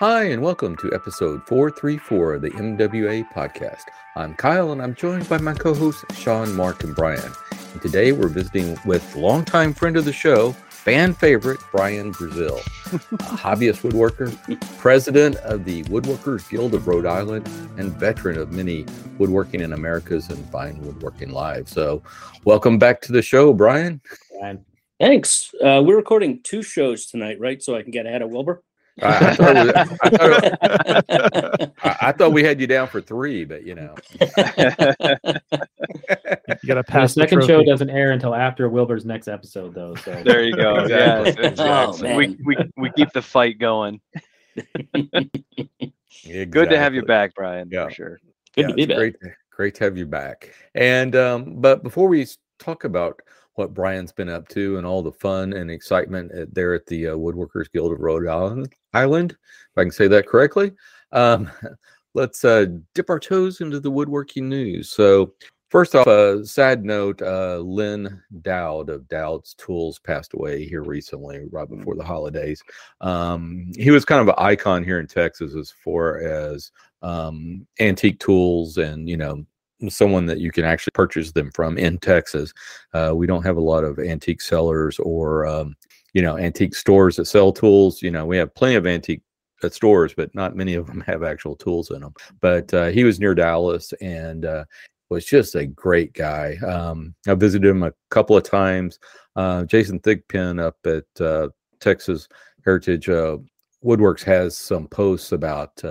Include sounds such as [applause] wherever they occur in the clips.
Hi, and welcome to episode 434 of the MWA podcast. I'm Kyle, and I'm joined by my co hosts, Sean, Mark, and Brian. And today we're visiting with longtime friend of the show, fan favorite, Brian Brazil, a [laughs] hobbyist woodworker, president of the Woodworkers Guild of Rhode Island, and veteran of many Woodworking in Americas and Fine Woodworking Live. So, welcome back to the show, Brian. Brian. Thanks. Uh, we're recording two shows tonight, right? So I can get ahead of Wilbur. I, I, thought we, I, thought, [laughs] I, thought we had you down for three, but you know, you got [laughs] to pass. The second show doesn't air until after Wilbur's next episode, though. So there you go. [laughs] exactly. Yes, exactly. Oh, we, we we keep the fight going. exactly. Good to have you back, Brian. Yeah. For sure. Good yeah, to be back. Great, great to have you back. And um, but before we talk about what Brian's been up to and all the fun and excitement at, there at the uh, Woodworkers Guild of Rhode Island, Island, if I can say that correctly. Um, [laughs] let's uh, dip our toes into the woodworking news. So, first off, a sad note: uh, Lynn Dowd of Dowd's Tools passed away here recently, right before the holidays. Um, he was kind of an icon here in Texas as far as um, antique tools and you know someone that you can actually purchase them from in Texas. Uh, we don't have a lot of antique sellers or um, you know antique stores that sell tools. You know, we have plenty of antique uh, stores, but not many of them [laughs] have actual tools in them. But uh, he was near Dallas and uh, was just a great guy. Um, I visited him a couple of times. Uh, Jason Thigpen up at uh, Texas Heritage Woodworks has some posts about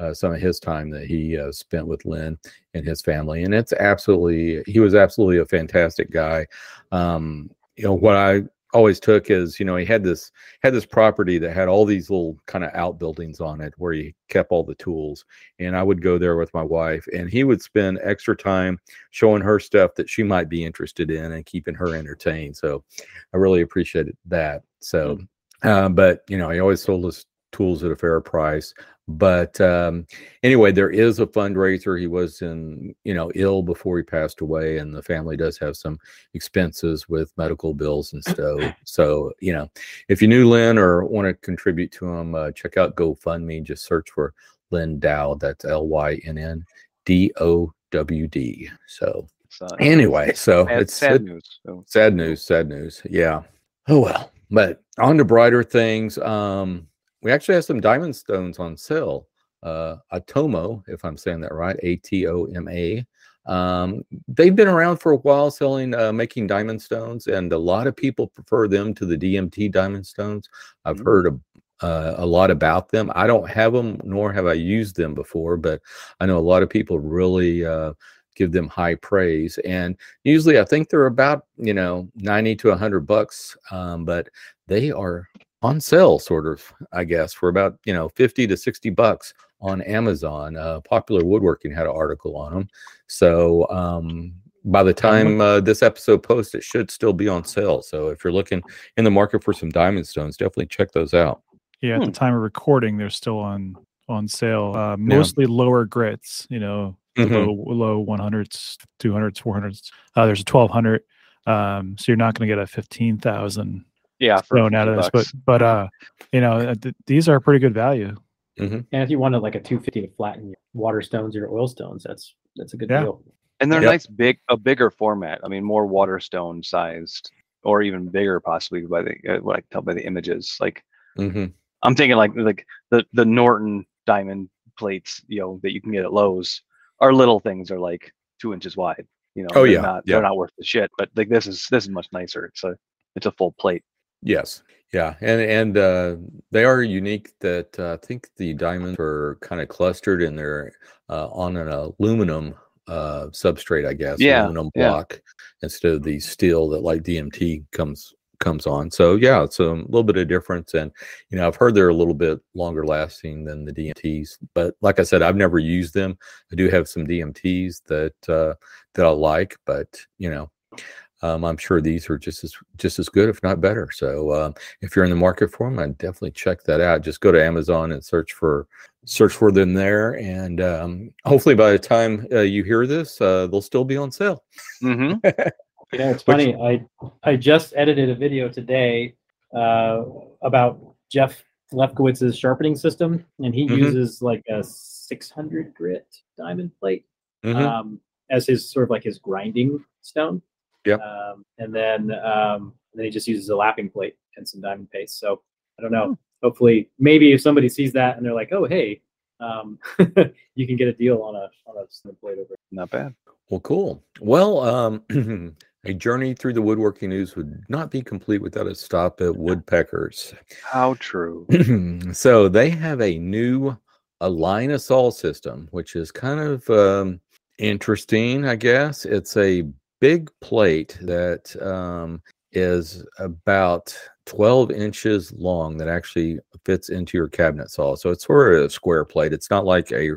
uh, some of his time that he uh, spent with Lynn and his family. And it's absolutely, he was absolutely a fantastic guy. Um, you know, what I always took is, you know, he had this, had this property that had all these little kind of outbuildings on it where he kept all the tools. And I would go there with my wife and he would spend extra time showing her stuff that she might be interested in and keeping her entertained. So I really appreciated that. So, mm. uh, but you know, he always sold us tools at a fair price. But um, anyway, there is a fundraiser. He was in, you know, ill before he passed away, and the family does have some expenses with medical bills and [coughs] stuff. So, you know, if you knew Lynn or want to contribute to him, uh, check out GoFundMe. Just search for Lynn Dowd. That's L Y N N D O W D. So, uh, anyway, so sad, it's sad it, news. So. Sad news. Sad news. Yeah. Oh well. But on to brighter things. Um, we actually have some diamond stones on sale. Uh, Atoma, if I'm saying that right, A T O M A. Um, they've been around for a while selling, uh, making diamond stones, and a lot of people prefer them to the DMT diamond stones. I've mm-hmm. heard a, uh, a lot about them. I don't have them, nor have I used them before, but I know a lot of people really uh, give them high praise. And usually, I think they're about you know ninety to hundred bucks, um, but they are on sale, sort of, I guess, for about you know fifty to sixty bucks on Amazon. Uh, Popular Woodworking had an article on them, so um, by the time uh, this episode posts, it should still be on sale. So if you're looking in the market for some diamond stones, definitely check those out. Yeah, at hmm. the time of recording, they're still on on sale. Uh, mostly yeah. lower grits, you know, mm-hmm. low low 100s, 200s, 400s. Uh, there's a 1200. Um, so you're not going to get a 15,000 yeah thrown out of this but but uh you know uh, th- these are pretty good value mm-hmm. and if you wanted like a 250 to flatten your water stones or oil stones that's that's a good yeah. deal and they're yep. nice big a bigger format i mean more water stone sized or even bigger possibly by the uh, what i can tell by the images like mm-hmm. i'm thinking like like the the norton diamond plates you know that you can get at lowes our little things are like two inches wide you know oh yeah, not, yeah they're not worth the shit but like this is this is much nicer it's a it's a full plate Yes. Yeah, and and uh, they are unique. That uh, I think the diamonds are kind of clustered and they're uh, on an aluminum uh, substrate, I guess. Yeah, aluminum block yeah. instead of the steel that like DMT comes comes on. So yeah, it's a little bit of difference. And you know, I've heard they're a little bit longer lasting than the DMTs, but like I said, I've never used them. I do have some DMTs that uh, that I like, but you know, um, I'm sure these are just as just as good, if not better. So uh, if you're in the market for them, I'd definitely check that out. Just go to Amazon and search for search for them there, and um, hopefully by the time uh, you hear this, uh, they'll still be on sale. Mm-hmm. [laughs] know, it's funny. I I just edited a video today uh, about Jeff Lefkowitz's sharpening system, and he Mhm. uses like a 600 grit diamond plate Mhm. um, as his sort of like his grinding stone. Yep. Um, and then um, then he just uses a lapping plate and some diamond paste. So I don't know. Hopefully, maybe if somebody sees that and they're like, "Oh, hey, um, [laughs] you can get a deal on a on a stone plate over." Not bad. Well, cool. Well, um, [clears throat] a journey through the woodworking news would not be complete without a stop at Woodpeckers. How true. [clears throat] so they have a new Align Sol system, which is kind of um, interesting, I guess. It's a big plate that um, is about 12 inches long that actually fits into your cabinet saw. So it's sort of a square plate. It's not like a,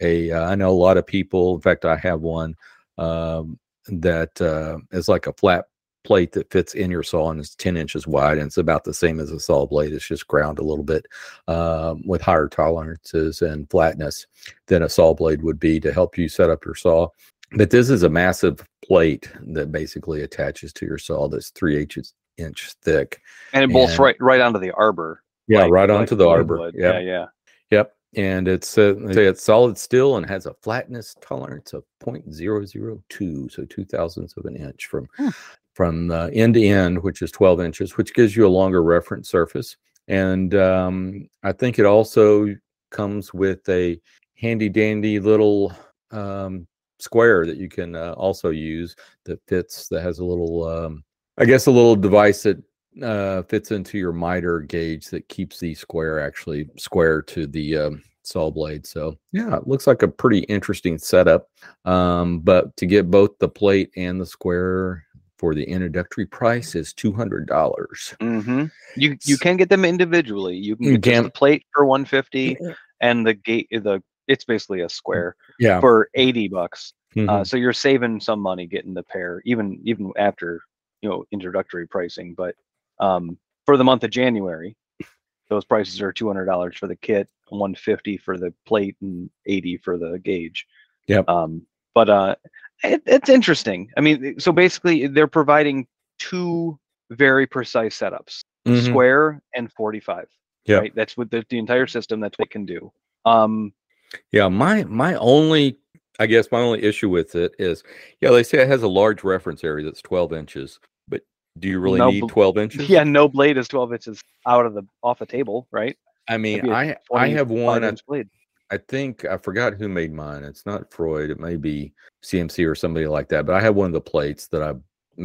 a uh, I know a lot of people, in fact, I have one um, that uh, is like a flat plate that fits in your saw and it's 10 inches wide and it's about the same as a saw blade it's just ground a little bit um, with higher tolerances and flatness than a saw blade would be to help you set up your saw but this is a massive plate that basically attaches to your saw that's three inches inch thick And it bolts And- right right onto the arbor. yeah like- right like onto the arbor would. yeah Yeah, yeah. Yep. And it's uh, say it's solid steel and has a flatness tolerance of 0.002, so two thousandths of an inch from Hmm. from uh, end to end, which is 12 inches, which gives you a longer reference surface. And um, I think it also comes with a handy dandy little um, square that you can uh, also use that fits that has a little um, I guess a little device that uh, fits into your miter gauge that keeps the square actually square to the um, saw blade. So yeah, it looks like a pretty interesting setup. Um, but to get both the plate and the square for the introductory price is two hundred dollars. hmm You you can get them individually. You can You get just can. the plate for 150 and the gate the it's basically a square Yeah. for 80 bucks. Uh, Mhm. so you're saving some money getting the pair, even even after you know introductory pricing. But um, for the month of January, those prices are two hundred dollars for the kit, one fifty for the plate, and eighty for the gauge. Yep. Um, but uh, it, it's interesting. I mean, so basically, they're providing two very precise setups: Mhm. square and forty-five. Yep. Right. That's what the, the entire system. That's what it can do. Um, Yeah, my my only I guess my only issue with it is yeah, they say it has a large reference area that's 12 inches, but do you really No, need bl- 12 inches? yeah, no blade is twelve inches out of the off the table, right? I mean, That'd be a I I 20 have one I. I think I forgot who made mine. It's not Freud, it may be CMC or somebody like that, but I have one of the plates that I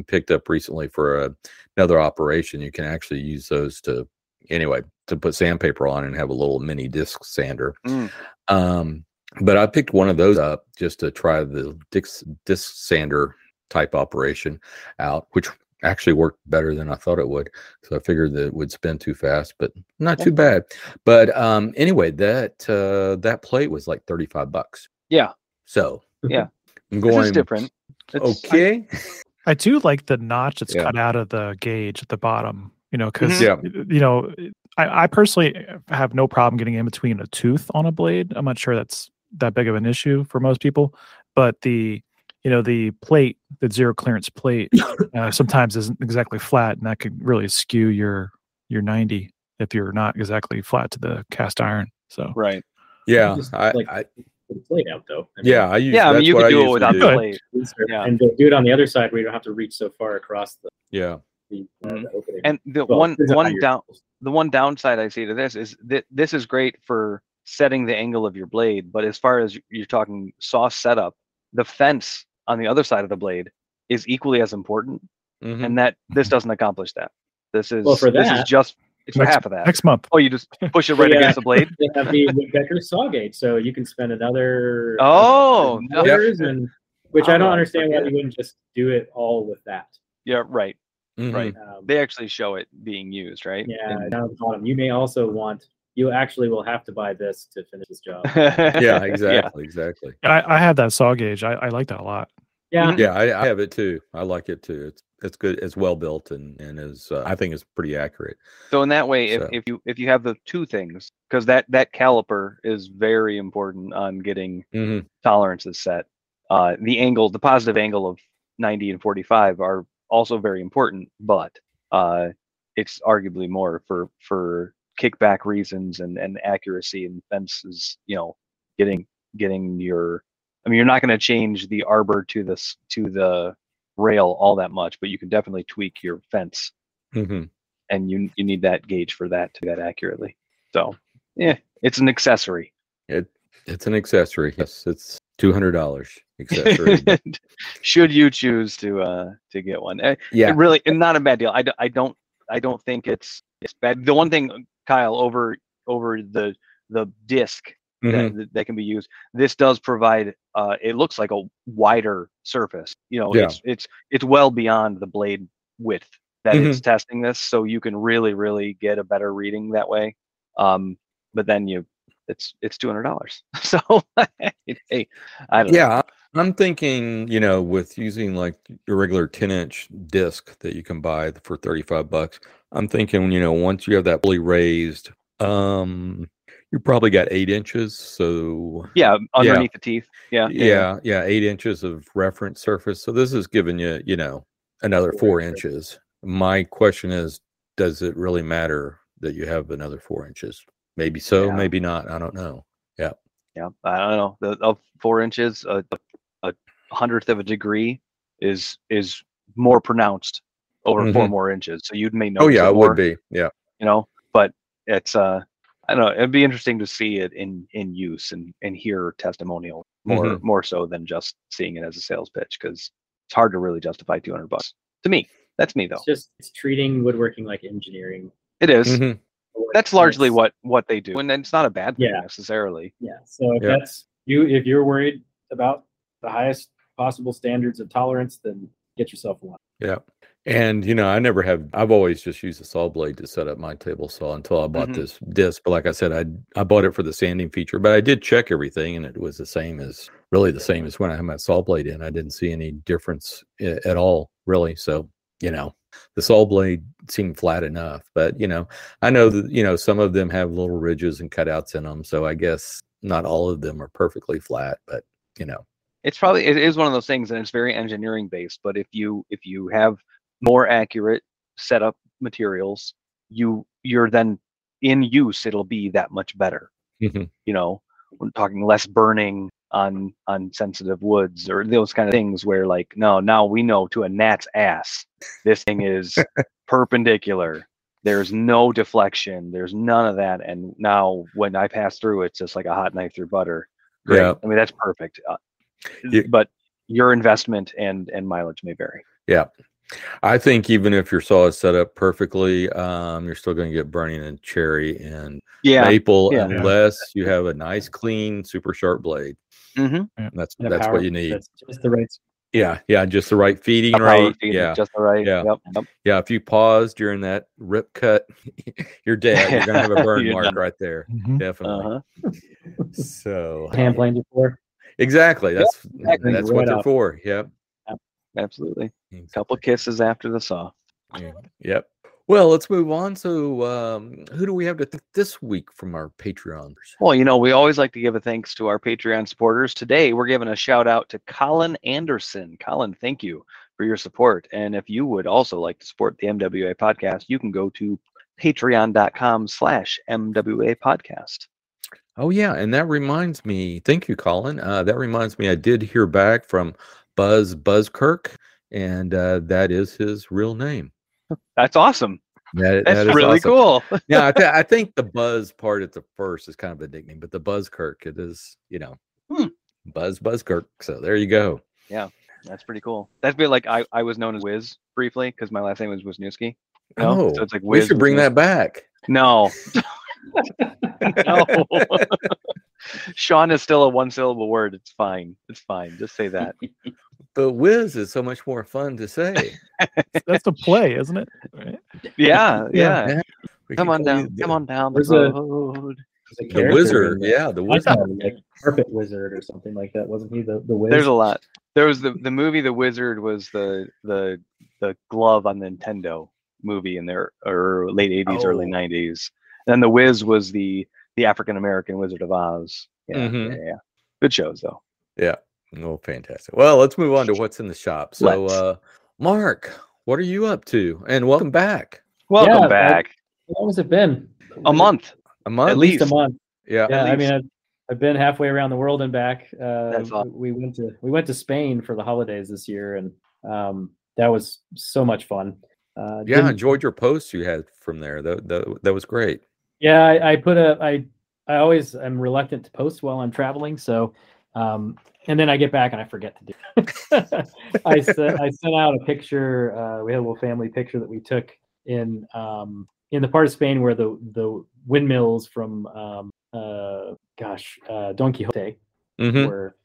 picked up recently for a, another operation. You can actually use those to anyway, to put sandpaper on and have a little mini disc sander. Mm. Um, but I picked one of those up just to try the disc, disc sander type operation out, which actually worked better than I thought it would. So I figured that it would spin too fast, but not too bad. But um, anyway, that uh, that plate was like thirty five bucks. Yeah. So Yeah. I'm This going is different. It's- Okay. [laughs] I do like the notch that's Yeah. cut out of the gauge at the bottom. You know, because Yeah. you know, I, I personally have no problem getting in between a tooth on a blade. I'm not sure that's that big of an issue for most people, but the you know the plate, the zero clearance plate, [laughs] uh, sometimes isn't exactly flat, and that could really skew your your 90 if you're not exactly flat to the cast iron. So right. Yeah. Just, I, like, I the plate out though. I mean, yeah, I use Yeah, I mean you what could do it usually without do. the Good. blade. insert- Yeah. and do it on the other side where you don't have to reach so far across the, Yeah. The, uh, Mhm. And the Well, one depends on how one down the one downside I see to this is that this is great for setting the angle of your blade, but as far as you're talking saw setup, the fence on the other side of the blade is equally as important, Mhm. and that this doesn't accomplish that. This is Well, for this is just it's Next- half of that. next month, Oh, you just push it right Yeah. against the blade. they have the Woodpecker saw gauge, so you can spend another Oh, uh, years and which I don't I understand why you wouldn't just do it all with that. Yeah, right. Mhm. Right. Um, They actually show it being used, right? yeah, down the bottom. You may also want. You actually will have to buy this to finish this job. [laughs] Yeah, exactly, exactly. I, I have that saw gauge. I, I like that a lot. Yeah, Mhm. Yeah, I, I have it too. I like it too. It's it's good. It's well built and and is uh, I think it's pretty accurate. So in that way, if, So- if you if you have the two things, because that that caliper is very important on getting hmm tolerances set. Uh, the angle, the positive angle of 90 and 45 are also very important, but uh, it's arguably more for for kickback reasons and and accuracy and fences. You know, getting getting your. I mean, you're not going to change the arbor to this to the rail all that much, but you can definitely tweak your fence, hmm and you you need that gauge for that to that accurately. So, yeah, it's an accessory. It it's an accessory. Yes, it's two hundred dollars [laughs] Should you choose to uh to get one, Eh, yeah, it really and not a bad deal. I, I don't I don't think it's it's bad. The one thing, Kyle, over over the the disc mhm, that, that, can be used, this does provide. Uh, it looks like a wider surface. You know, Yeah. it's it's it's well beyond the blade width that Mm-hmm. it's testing this, so you can really really get a better reading that way. Um, but then you. It's it's two hundred dollars. [laughs] So [laughs] hey, I don't know. Yeah. I'm thinking, you know, with using like your regular 10 inch disc that you can buy for 35 bucks, I'm thinking, you know, once you have that fully raised, um, you probably got eight inches. So Yeah, underneath the teeth. Yeah, yeah, yeah, eight inches of reference surface. So this is giving you, you know, another Four four inches. My question is, does it really matter that you have another four inches? Maybe so, Yeah. maybe not. I don't know. Yeah, Yeah. I don't know. The of four inches, a, a hundredth of a degree is is more pronounced over four Mhm. more inches. So you'd may know. Oh yeah, it it more, would be. Yeah. you know. But it's uh, I don't know. It'd be interesting to see it in in use and and hear testimonial more Mhm. more so than just seeing it as a sales pitch because it's hard to really justify two hundred bucks to me. That's me though. It's just it's treating woodworking like engineering. It is. Mhm. That's largely It's- what what they do, and it's not a bad thing Yeah. necessarily. Yeah. So if Yeah. that's you, if you're worried about the highest possible standards of tolerance, then get yourself one. Yeah. And you know, I never have I've always just used a saw blade to set up my table saw until I bought Mhm. this disc. But like I said, I I bought it for the sanding feature, but I did check everything and it was the same as really the same as when I had my saw blade in. I didn't see any difference i- at all, really. So, you know, the saw blade seemed flat enough. But you know, I know that you know some of them have little ridges and cutouts in them. So I guess not all of them are perfectly flat, but you know. It's probably it is one of those things and it's very engineering based but if you if you have more accurate setup materials you you're then in use it'll be that much better Mhm. you know we're talking less burning on on sensitive woods or those kind of things where like no now we know to a gnat's ass this thing is [laughs] perpendicular there's no deflection there's none of that and now when i pass through it's just like a hot knife through butter Great. Yeah. i mean that's perfect uh, You- but your investment and and mileage may vary Yeah. I think even if your saw is set up perfectly, um, you're still going to get burning and cherry and yeah maple yeah. unless you have a nice, clean, super sharp blade. hmm That's And that's what you need. Just the right. Yeah, yeah, just the right feeding rate. Yeah, just the right Yeah. yep, yep. yeah. If you pause during that rip cut, [laughs] you're dead. You're going to have a [laughs] burn mark done. right there. Mhm. Definitely. uh-huh So Hand planed before. Exactly, that's exactly. that's Right what they're off. for. Yep. absolutely couple kisses after the saw Yeah. Yep. Well, let's move on. So, um, who do we have to thank this week from our Patreons? Well, you know, we always like to give a thanks to our Patreon supporters. Today, we're giving a shout out to Colin Anderson. Colin, thank you for your support. And if you would also like to support the MWA podcast, you can go to patreon.com slash MWA podcast. Oh yeah, and that reminds me. Thank you, Colin. Uh, that reminds me. I did hear back from Buzz Buzzkirk, and uh, that is his real name. That's awesome. That, That's that really awesome. cool. [laughs] yeah, I, th- I think the Buzz part at the first is kind of a nickname, but the Buzzkirk it is, you know, Hmm. Buzz Buzzkirk. So there you go. Yeah, that's pretty cool. That's bit like I, I was known as Wiz briefly because my last name was Wisniewski. You know? Oh, so it's like we should bring Wisniewski. that back. No. [laughs] [laughs] no. Sean is still a one syllable word. It's fine. It's fine. Just say that. [laughs] But Wiz is so much more fun to say. [laughs] That's the play, isn't it? Right? Yeah, yeah. We Come on down. the- Come on down the There's a- road. A The wizard, yeah, the wizard. know, like carpet wizard or something like that. Wasn't he the the wizard? There's a lot. There was the the movie The Wizard was the the the glove on Nintendo movie in their or late 80s, early Oh. 90s. And then The Wiz was the the African American Wizard of Oz. Yeah, Mhm. yeah, yeah. Good shows though. Yeah. Oh, fantastic. Well, let's move on to what's in the shop. So, uh, Mark, what are you up to? And welcome back. Welcome Yeah, back. How long has it been? A month. A month. At least a month. Yeah. Yeah. I mean, I've, I've been halfway around the world and back. Uh, That's awesome. we went to we went to Spain for the holidays this year, and um, that was so much fun. Uh, Yeah. I enjoyed your posts you had from there. That that, that was great. Yeah, I, I put a I I always am reluctant to post while I'm traveling, so um, and then I get back and I forget to do. it. [laughs] I sent I sent out a picture. Uh, we had a little family picture that we took in um, in the part of Spain where the the windmills from um, uh, gosh uh, Don Quixote Mhm. were.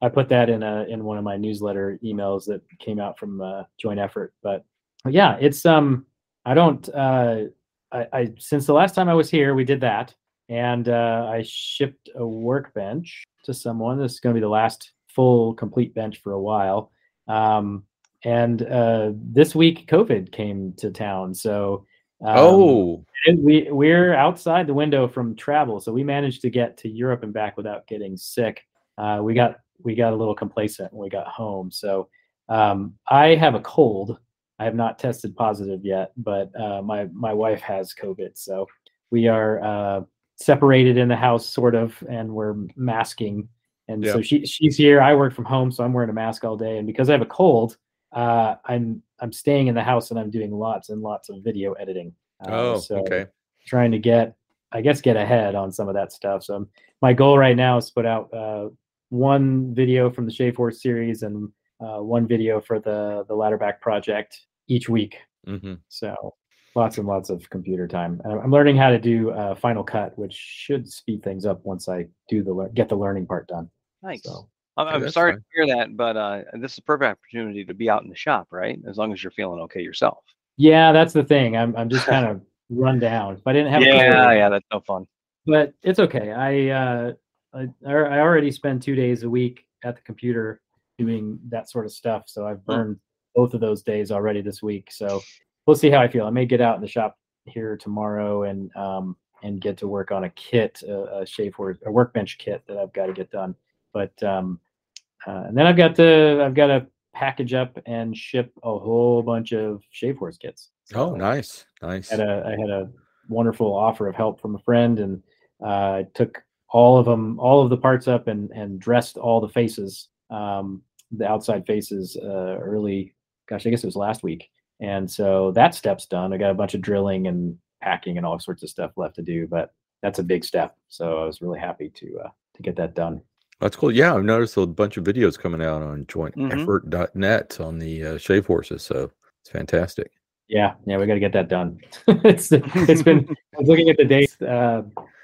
I put that in a in one of my newsletter emails that came out from uh, Joint Effort. But yeah, it's um I don't uh I, I since the last time I was here we did that and uh, I shipped a workbench to someone. This is going to be the last full complete bench for a while. Um, and uh, this week COVID came to town, so um, oh. we we're outside the window from travel, so we managed to get to Europe and back without getting sick. Uh, we got we got a little complacent when we got home. So um, I have a cold. I have not tested positive yet, but uh, my my wife has COVID, so we are uh, separated in the house, sort of, and we're masking. And so she she's here. I work from home, so I'm wearing a mask all day. And because I have a cold, uh, I'm I'm staying in the house and I'm doing lots and lots of video editing. Uh, Oh. so Okay. trying to get i guess get ahead on some of that stuff so my goal right now is to put out uh, one video from the shave horse series and uh, one video for the the ladderback project each week hmm so lots and lots of computer time And i'm learning how to do uh, final cut which should speed things up once i do the lear- get the learning part done Nice. so I'm, I'm that's sorry fine. to hear that, but uh, this is a perfect opportunity to be out in the shop, right? As long as you're feeling okay yourself. yeah that's the thing i'm, I'm just kind of run down if i didn't have a yeah, cold, yeah, that's no fun. but it's okay. I, uh, I I already spend two days a week at the computer doing that sort of stuff, so I've burned both of those days already this week. So we'll see how I feel. I may get out in the shop here tomorrow and um and get to work on a kit, a, a shave work, a workbench kit that I've got to get done. But um, uh, and then I've got to I've got to package up and ship a whole bunch of shave horse kits. Oh, So- nice. Nice. had a I had a wonderful offer of help from a friend, and uh, I took all of them, all of the parts up, and and dressed all the faces, um, the outside faces, uh, early. Gosh, I guess it was last week, and so that step's done. I got a bunch of drilling and packing and all sorts of stuff left to do, but that's a big step. So I was really happy to uh, to get that done. That's cool. Yeah, I've noticed a bunch of videos coming out on jointeffort.net on the uh, shave horses. So it's fantastic. Yeah, yeah, we got to get that done. [laughs] it's it's been I was looking at the dates. Uh,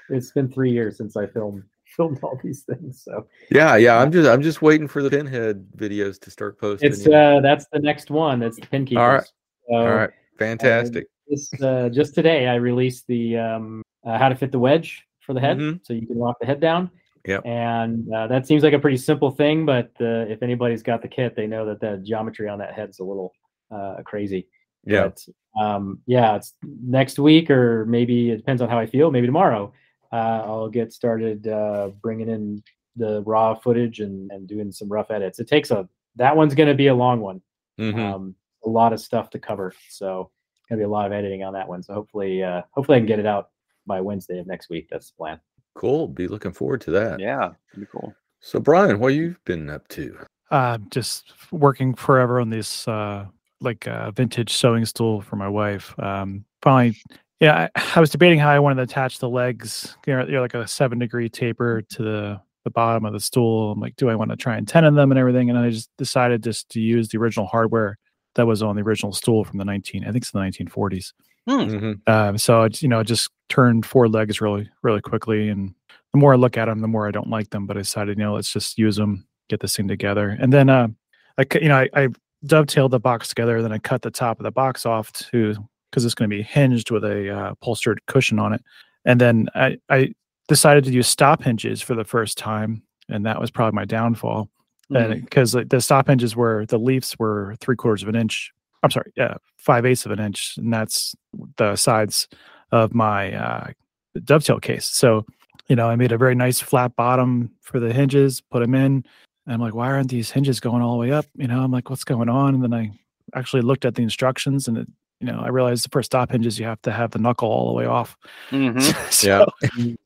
it's been three years since I filmed filmed all these things. So Yeah, yeah. I'm just I'm just waiting for the pinhead videos to start posting. it's you uh that's the next one. That's the pin keepers. All right. So, All right. Fantastic. Just uh, just today, I released the um, uh, how to fit the wedge for the head, Mhm. so you can lock the head down. Yep. And uh, that seems like a pretty simple thing, but uh, if anybody's got the kit, they know that the geometry on that head's a little uh, crazy. yeah. But um, yeah, it's next week, or maybe it depends on how I feel. Maybe tomorrow, uh, I'll get started uh, bringing in the raw footage and, and doing some rough edits. It takes a that one's going to be a long one. Mhm. Um, a lot of stuff to cover, so gonna be a lot of editing on that one. So hopefully, uh, hopefully I can get it out by Wednesday of next week. That's the plan. Cool. Be looking forward to that. Yeah, pretty cool. So Brian, what you've been up to? Uh, just working forever on this uh, like uh, vintage sewing stool for my wife. Um, finally, yeah, I, [sighs] I was debating how I wanted to attach the legs. You know, you're like a seven degree taper to the the bottom of the stool. I'm like, do I want to try and tenon them and everything? And I just decided just to use the original hardware that was on the original stool from the 19, I think it's the 1940s. Mhm. Um, so it's you know, just turned four legs really, really quickly. And the more I look at them, the more I don't like them. But I decided, you know, let's just use them, get this thing together. And then, uh, I, you know, I, I dovetailed the box together. Then I cut the top of the box off to because it's going to be hinged with a uh, upholstered cushion on it. And then I, I decided to use stop hinges for the first time, and that was probably my downfall. And because the stop hinges were the leaves were three quarters of an inch. I'm sorry, yeah, five eighths of an inch, and that's the sides of my uh, dovetail case. So, you know, I made a very nice flat bottom for the hinges, put them in. And I'm like, why aren't these hinges going all the way up? You know, I'm like, what's going on? And then I actually looked at the instructions and it you know, I realized for stop hinges you have to have the knuckle all the way off. Mhm. [laughs] so,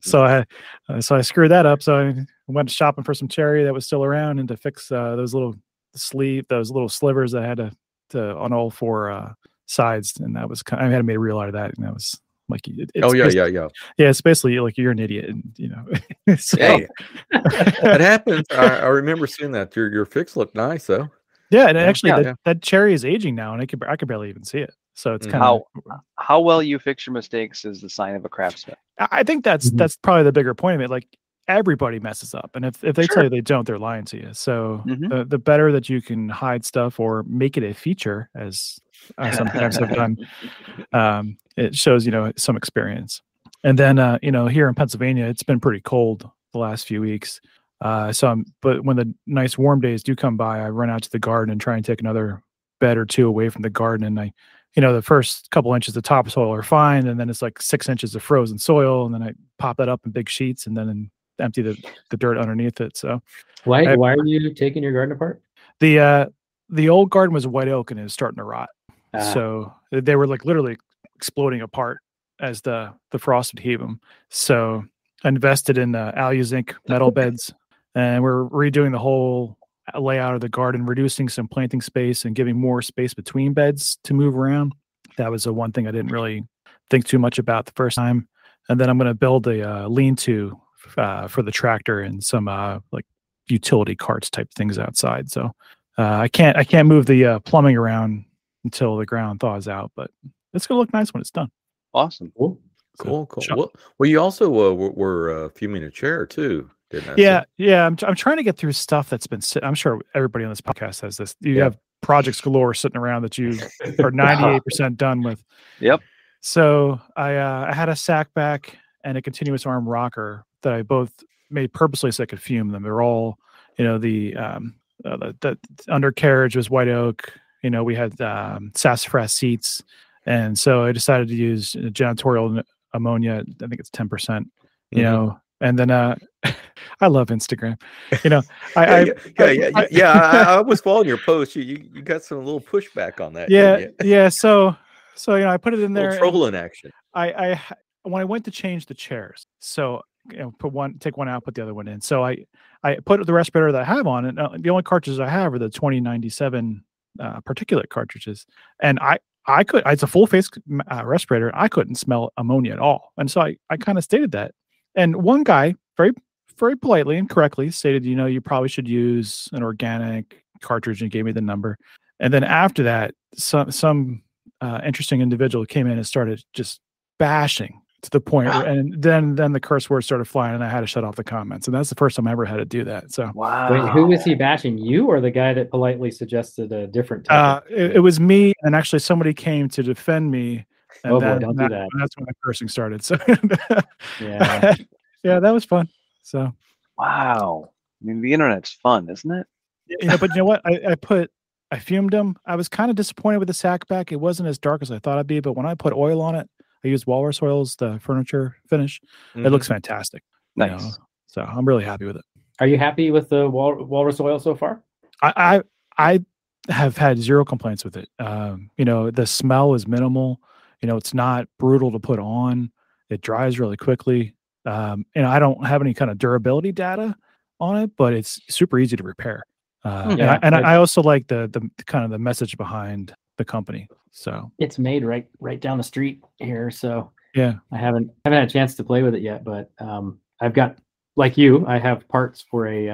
[laughs] so I uh, so I screwed that up. So I went shopping for some cherry that was still around and to fix uh, those little sleeve, those little slivers that I had to, to on all four uh, sides, and that was kind. I had to make a real out of that, and that was like, it, it's oh yeah, yeah, yeah. yeah. It's basically like you're an idiot, and you know. [laughs] so, Hey, that happens. I, I remember seeing that. Your your fix looked nice though. yeah, and Yeah, actually yeah, that, yeah. that cherry is aging now, and I could I could barely even see it. So it's Mhm. kind of How how well you fix your mistakes is the sign of a craftsman. I I think that's Mhm. that's probably the bigger point of it. Like everybody messes up, and if if they Sure. tell you they don't, they're lying to you. So Mhm. the the better that you can hide stuff or make it a feature, as I sometimes have done, [laughs] um, it shows you know some experience. And then uh, you know here in Pennsylvania, it's been pretty cold the last few weeks. Uh, so I'm, but when the nice warm days do come by, I run out to the garden and try and take another bed or two away from the garden, and I you know, the first couple inches of topsoil are fine, and then it's like six inches of frozen soil, and then I pop that up in big sheets, and then empty the, the dirt underneath it. So Why I- why are you taking your garden apart? the uh, the old garden was white oak and it was starting to rot. Ah, So they were like literally exploding apart as the the frost would heave them. So I invested in uh, Alu zinc metal [laughs] beds, and we're redoing the whole layout of the garden, reducing some planting space and giving more space between beds to move around. That was the one thing I didn't really think too much about the first time. And then I'm going to build a uh, lean-to uh, for the tractor and some uh, like utility carts type things outside. So uh, I can't I can't move the uh, plumbing around until the ground thaws out, but it's gonna look nice when it's done. Awesome. cool. So, Cool, cool. Well, well, you also uh, were, were uh, fuming a chair too, didn't yeah, yeah. I'm, I'm trying to get through stuff that's been. I'm sure everybody on this podcast has this. You Yeah. have projects galore sitting around that you [laughs] are 98 percent done with. Yep. So I uh, I had a sack back and a continuous arm rocker that I both made purposely so I could fume them. They're all, you know, the um uh, the, the undercarriage was white oak. You know, we had um, sassafras seats, and so I decided to use janitorial ammonia. I think it's ten percent. You Mhm. know, and then uh, [laughs] I love Instagram. You know, I, yeah, I yeah, I- yeah, yeah, I, I was [laughs] following your post. You, you you got some little pushback on that. yeah, [laughs] yeah. So so you know, I put it in there. troll in action. I, I when I went to change the chairs, so you know, put one, take one out, put the other one in. So I, I put the respirator that I have on, and uh, the only cartridges I have are the 2097 uh, particulate cartridges, and I, I could, it's a full face uh, respirator. I couldn't smell ammonia at all, and so I, I kind of stated that. And one guy, very, very politely and correctly, stated, you know, you probably should use an organic cartridge, and gave me the number. And then after that, some, some uh, interesting individual came in and started just bashing to the point where, and then then the curse words started flying and I had to shut off the comments. And that's the first time I ever had to do that. So Wow. Wait, who was he bashing? You or the guy that politely suggested a different uh, topic? it, it was me and actually somebody came to defend me. And Oh boy, then don't do that. That's when the cursing started. So yeah. [laughs] yeah, that was fun. So Wow. I mean, the internet's fun, isn't it? you know, but you know what? I, I put I fumed them. I was kind of disappointed with the sack back. It wasn't as dark as I thought it'd be, but when I put oil on it, I used walrus oil as the furniture finish. It looks fantastic. you know, Nice. so I'm really happy with it. Are you happy with the wal- walrus oil so far? I, I I have had zero complaints with it. Um, you know, the smell is minimal. You know, it's not brutal to put on. It dries really quickly. Um, and I don't have any kind of durability data on it, but it's super easy to repair. Uh, and, I, and I- I also like the the kind of the message behind the company. So It's made right right down the street here, so yeah, I haven't haven't had a chance to play with it yet. But um, I've got like you, I have parts for a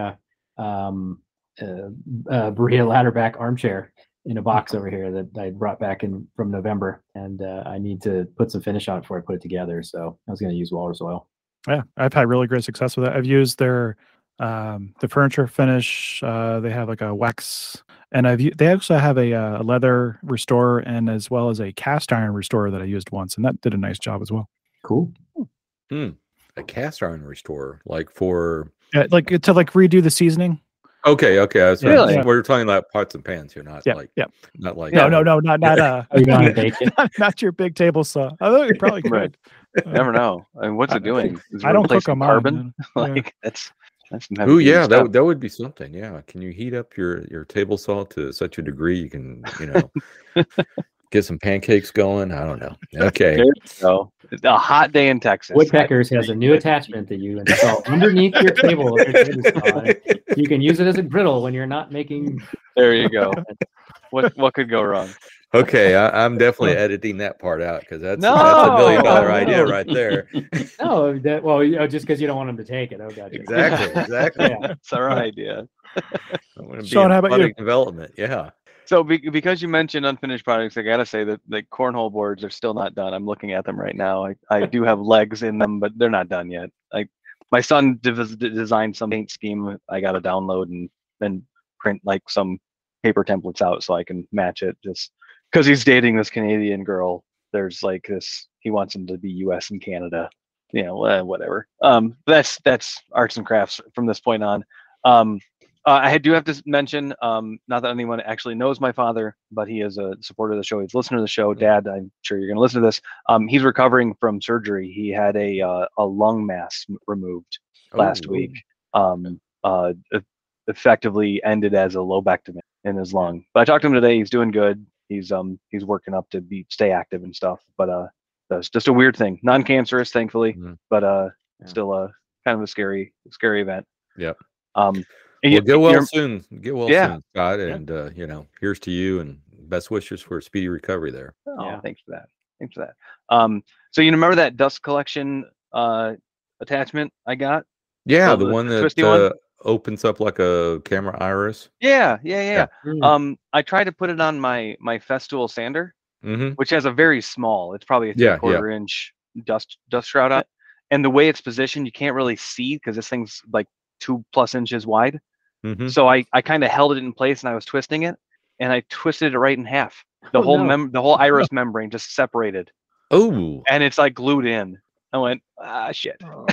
uh, um, uh, uh, Berea ladderback armchair in a box over here that I brought back in from November, and uh, I need to put some finish on it before I put it together. So I was going to use walrus oil. yeah, I've had really great success with it. I've used their um, the furniture finish. Uh, they have like a wax, and I've they actually have a, uh, leather restorer and as well as a cast iron restorer that I used once, and that did a nice job as well. Cool. Hmm. A cast iron restorer, like for Yeah, like to like redo the seasoning. Okay, okay. I was Yeah, Really? yeah. We're talking about pots and pans here, not Yeah, like yeah. not like No, no, no, not not [laughs] uh, Are you going to bake it? not, not your big table saw. I think you probably could. Right. Uh, Never know. I mean, what's I- it doing? [laughs] Is I don't cook replacing on mine. carbon? man. [laughs] Yeah. like that's that's Oh yeah, that stuff. would- that would be something. Yeah, can you heat up your your table saw to such a degree you can you know get some pancakes going. I don't know. [laughs] Okay. so. A hot day in Texas. Woodpeckers has a new attachment that you install [laughs] underneath your table. of your table saw. You can use it as a griddle when you're not making. There you go. [laughs] what what could go wrong? Okay, I, I'm definitely editing that part out because that's No! that's a million dollar idea right there. No, that, well, you know, just because you don't want them to take it. Oh, gotcha. Exactly, exactly. Yeah. It's our idea. I want to be Sean, how about you? development. Yeah. So be, because you mentioned unfinished products, I gotta say that the cornhole boards are still not done. I'm looking at them right now. I, I [laughs] do have legs in them, but they're not done yet. Like my son dev- designed some paint scheme. I got to download and then print like some paper templates out so I can match it. Just because he's dating this Canadian girl, there's like this. He wants them to be U.S. and Canada. You know, eh, whatever. Um, that's that's arts and crafts from this point on. Um, uh, I do have to mention, um, not that anyone actually knows my father, but he is a supporter of the show. He's listener to the show. Dad, I'm sure you're going to listen to this. Um, he's recovering from surgery. He had a uh, a lung mass removed last Oh, week. Um, uh, effectively ended as a lobectomy in his lung. But I talked to him today. He's doing good. He's um he's working up to be stay active and stuff. But uh, that's just a weird thing. Non-cancerous, thankfully, Mhm. but uh, Yeah. still a kind of a scary scary event. Yeah. Um, Well, you- get well soon. Get well Yeah. soon, Scott. And uh, you know, here's to you and best wishes for a speedy recovery there. Oh, Yeah. thanks for that. Thanks for that. Um, so you remember that dust collection uh attachment I got? Yeah, the the one that twisty one? uh, opens up like a camera iris. Yeah, yeah, yeah. Mm. Um, I tried to put it on my my Festool sander, Mm-hmm. which has a very small. It's probably a three Yeah, yeah. quarter inch dust dust shroud on it. And the way it's positioned, you can't really see because this thing's like two plus inches wide. Mm-hmm. So I I kind of held it in place and I was twisting it, and I twisted it right in half. The Oh, whole no. mem the whole [laughs] iris membrane just separated, Oh, and it's like glued in. I went ah shit. Oh,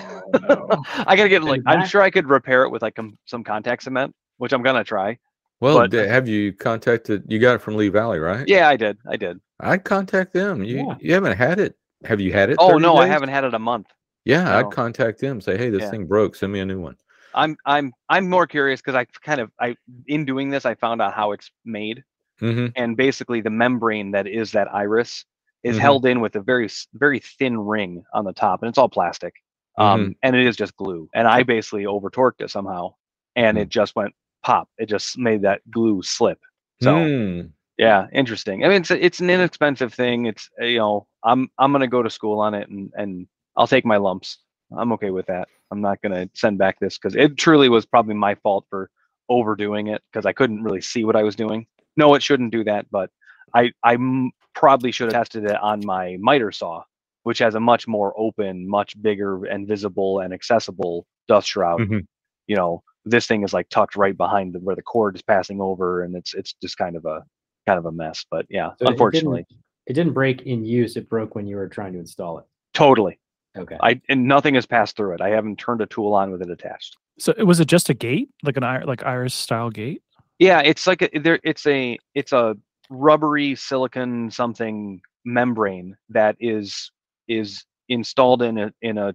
no. [laughs] I gotta get like. I'm sure I could repair it with like um, some contact cement, which I'm gonna try. well, But- d- have you contacted? You got it from Lee Valley, right? Yeah, I did. I did. I'd contact them. You Yeah. you haven't had it. Have you had it? Oh 30 no, I haven't had it a month. Yeah, No. I'd contact them. Say, hey, this Yeah. thing broke. Send me a new one. I'm I'm I'm more curious because I kind of I in doing this I found out how it's made Mm-hmm. and basically the membrane that is that iris is Mhm. held in with a very very thin ring on the top and it's all plastic. Um and it is just glue and I basically over torqued it somehow and Mm. it just went pop. It just made that glue slip. So Mm. Yeah, interesting. I mean, it's it's an inexpensive thing. It's you know, I'm I'm gonna go to school on it, and and I'll take my lumps. I'm okay with that. I'm not gonna send back this because it truly was probably my fault for overdoing it because I couldn't really see what I was doing. No, it shouldn't do that, but I I m- probably should have tested it on my miter saw, which has a much more open, much bigger and visible and accessible dust shroud. Mhm. You know, this thing is like tucked right behind the, where the cord is passing over, and it's it's just kind of a kind of a mess. But yeah, So it unfortunately, didn't, it didn't break in use. It broke when you were trying to install it. totally. Okay. I and nothing has passed through it. I haven't turned a tool on with it attached. So it- was it just a gate, like an ir- like iris style gate? Yeah, it's like a, there. It's a it's a rubbery silicon something membrane that is is installed in a in a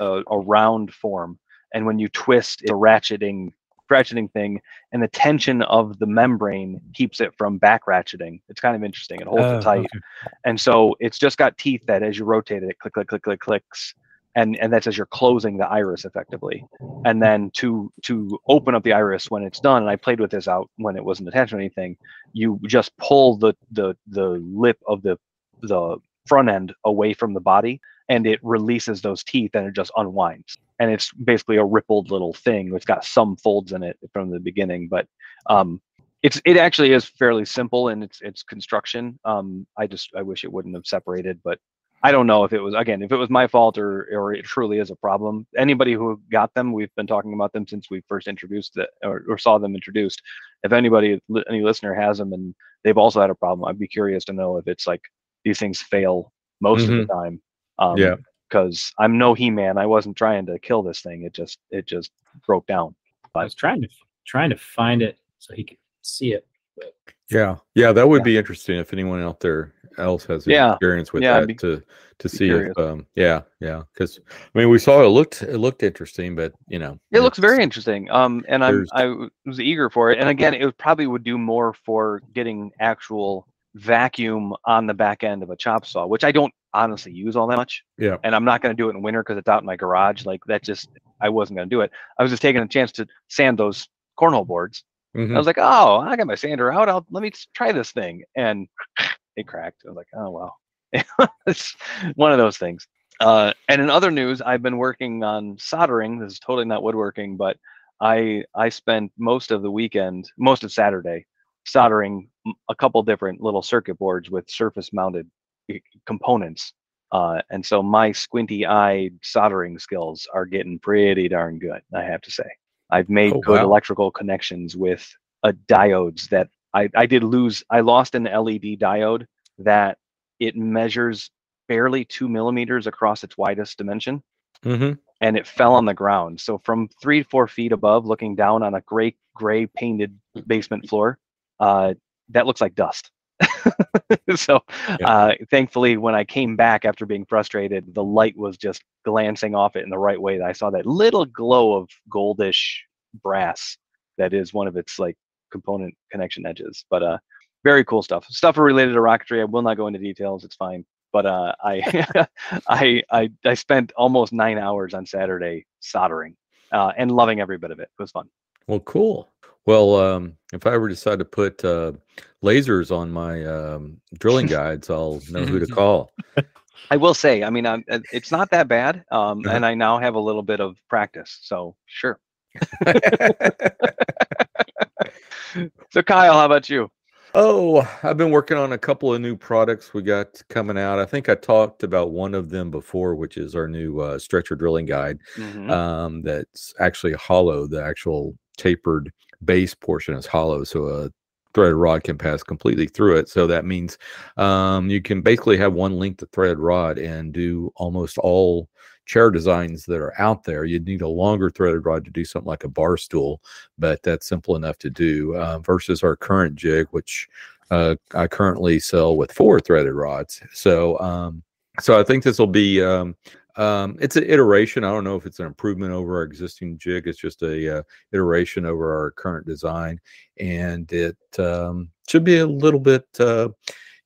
a round form, and when you twist, it's a ratcheting ratcheting thing, and the tension of the membrane keeps it from back ratcheting. It's kind of interesting. It holds Oh, it tight. okay. and so it's just got teeth that as you rotate it, it click click click click clicks and and that's as you're closing the iris effectively and then to to open up the iris when it's done and i played with this out when it wasn't attached to anything you just pull the the the lip of the the front end away from the body and it releases those teeth and it just unwinds and it's basically a rippled little thing it's got some folds in it from the beginning but um it's it actually is fairly simple in its its construction. Um, I just I wish it wouldn't have separated, but I don't know if it was again if it was my fault or or it truly is a problem. Anybody who got them, we've been talking about them since we first introduced it or, or saw them introduced. If anybody any listener has them and they've also had a problem, I'd be curious to know if it's like these things fail most of the time. Um, Yeah. Because I'm no He-Man. I wasn't trying to kill this thing. It just it just broke down. I was trying to trying to find it so he could see it. But Yeah, yeah, that would Yeah. be interesting if anyone out there else has Yeah, experience with yeah, that be- to to see curious. if um yeah yeah because I mean we saw it looked it looked interesting but you know It looks very interesting. Um, and I'm there's- was eager for it. And again, it probably would do more for getting actual vacuum on the back end of a chop saw, which I don't honestly use all that much. Yeah. And I'm not going to do it in winter because it's out in my garage. Like that just, I wasn't going to do it. I was just taking a chance to sand those cornhole boards. Mhm. I was like, oh, I got my sander out. I'll let me try this thing. And [laughs] it cracked. I was like, oh, well. [laughs] it's one of those things. Uh, and in other news, I've been working on soldering. This is totally not woodworking, but I I spent most of the weekend, most of Saturday, soldering a couple different little circuit boards with surface mounted components. Uh, and so my squinty eyed soldering skills are getting pretty darn good, I have to say. I've made Oh, good wow. electrical connections with uh, diodes that I, I did lose. I lost an LED diode that it measures barely two millimeters across its widest dimension Mhm. and it fell on the ground. So from three to four feet above, looking down on a gray gray painted basement floor, uh, that looks like dust. [laughs] so Yeah. uh, thankfully, when I came back after being frustrated, the light was just glancing off it in the right way. That I saw that little glow of goldish brass that is one of its like component connection edges. But uh, very cool stuff. Stuff related to rocketry. I will not go into details. It's fine. But uh, I, [laughs] I, I, I spent almost nine hours on Saturday soldering uh, and loving every bit of it. It was fun. Well, cool. Well, um, if I ever decide to put uh, lasers on my um, drilling [laughs] guides, I'll know who to [laughs] call. I will say, I mean, um, uh, it's not that bad, um, Uh-huh. and I now have a little bit of practice. So sure. [laughs] So Kyle, how about you? Oh, I've been working on a couple of new products we got coming out. I think I talked about one of them before, which is our new uh, stretcher drilling guide. Mhm. Um, that's actually hollow. The actual tapered base portion is hollow, so a threaded rod can pass completely through it. So that means um, you can basically have one length of threaded rod and do almost all chair designs that are out there. You'd need a longer threaded rod to do something like a bar stool, but that's simple enough to do uh, versus our current jig, which uh, I currently sell with four threaded rods. So, um, so I think this will be um, um, it's an iteration. I don't know if it's an improvement over our existing jig. It's just a uh, iteration over our current design, and it um, should be a little bit uh,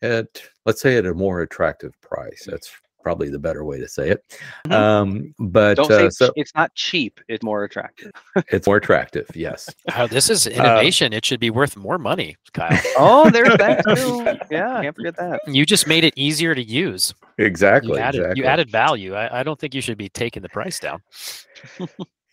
at let's say at a more attractive price. That's probably the better way to say it. Mhm. Um, but Don't uh, it's, so it's not cheap; it's more attractive. it's more attractive. Yes. Oh, this is innovation. it should be worth more money, Kyle. [laughs] oh, there's that too. [laughs] Yeah, can't forget that. you just made it easier to use. Exactly. You added exactly. you added value. I, I don't think you should be taking the price down.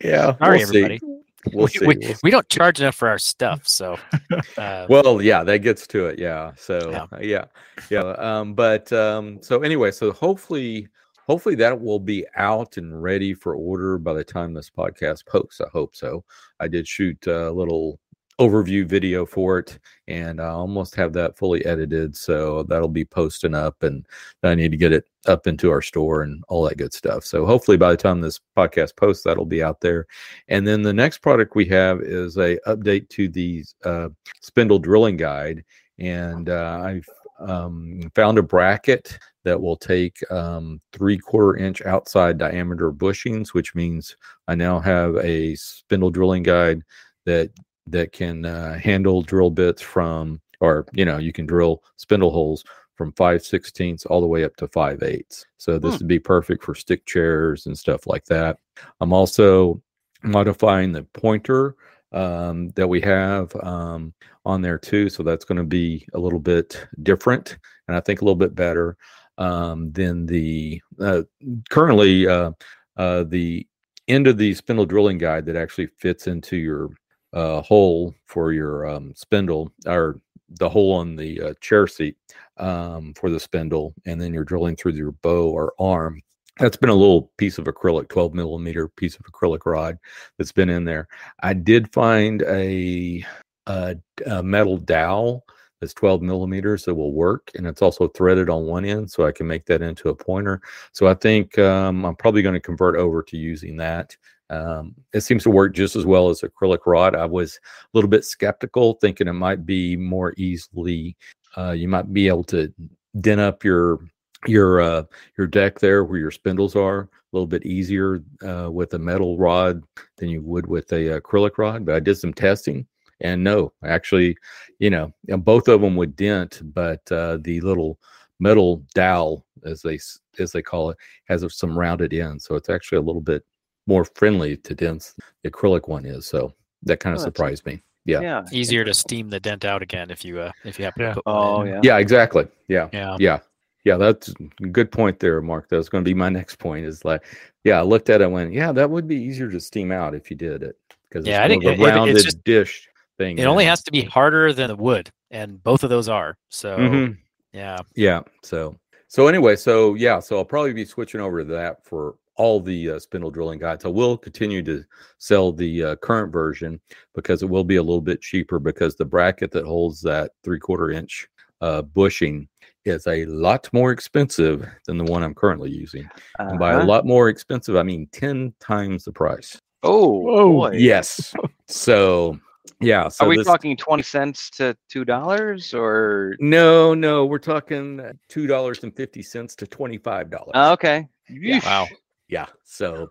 Yeah. Sorry, we'll see. [laughs] We'll we, we, we don't charge enough for our stuff, so [laughs] uh, well yeah that gets to it yeah so Yeah. yeah yeah um but um so anyway so hopefully hopefully that will be out and ready for order by the time this podcast posts i hope so. I did shoot a little overview video for it and i almost have that fully edited so that'll be posting up and i need to get it up into our store and all that good stuff. So hopefully by the time this podcast posts that'll be out there. And then the next product we have is a update to the uh, spindle drilling guide and uh, i've um, found a bracket that will take um, three quarter inch outside diameter bushings which means i now have a spindle drilling guide that that can uh, handle drill bits from or you know you can drill spindle holes from 5 sixteenths all the way up to 5 eighths so this Hmm. would be perfect for stick chairs and stuff like that i'm also modifying the pointer um, that we have um, on there too. So that's going to be a little bit different and I think a little bit better um, than the uh, currently uh, uh, the end of the spindle drilling guide that actually fits into your uh, hole for your um, spindle or the hole on the uh, chair seat um, for the spindle, and then you're drilling through your bow or arm. That's been a little piece of acrylic, 12 millimeter piece of acrylic rod that's been in there. I did find a, a, a metal dowel that's 12 millimeters that will work, and it's also threaded on one end, so I can make that into a pointer. So I think um, I'm probably going to convert over to using that. Um, it seems to work just as well as acrylic rod. I was a little bit skeptical, thinking it might be more easily. Uh, you might be able to dent up your your uh, your deck there where your spindles are a little bit easier uh, with a metal rod than you would with a acrylic rod. But I did some testing, And no, actually, you know, both of them would dent, but uh, the little metal dowel, as they as they call it, has some rounded ends, so it's actually a little bit more friendly to dents. The acrylic one is, so that kind of oh, surprised me. Yeah. yeah. Easier to steam the dent out again if you uh if you have to put Oh yeah. Yeah, exactly. Yeah. Yeah. Yeah. Yeah, that's a good point there, Mark. That's going to be my [laughs] next point. Is like, yeah, I looked at it and went, yeah, that would be easier to steam out if you did it because yeah, I think a rounded just, dish thing. It only has to be harder than the wood, and both of those are. So mm-hmm. yeah, yeah. So so anyway, so yeah, so I'll probably be switching over to that for all the uh, spindle drilling guides. I will continue to sell the uh, current version because it will be a little bit cheaper because the bracket that holds that three quarter inch uh, bushing is a lot more expensive than the one I'm currently using. Uh-huh. And by a uh-huh. lot more expensive, I mean 10 times the price. Oh, oh yes. so yeah. So Are we this, talking 20 cents to $2 or? No, no, we're talking $2.50 to $25. Uh, okay. Yeah. Wow yeah so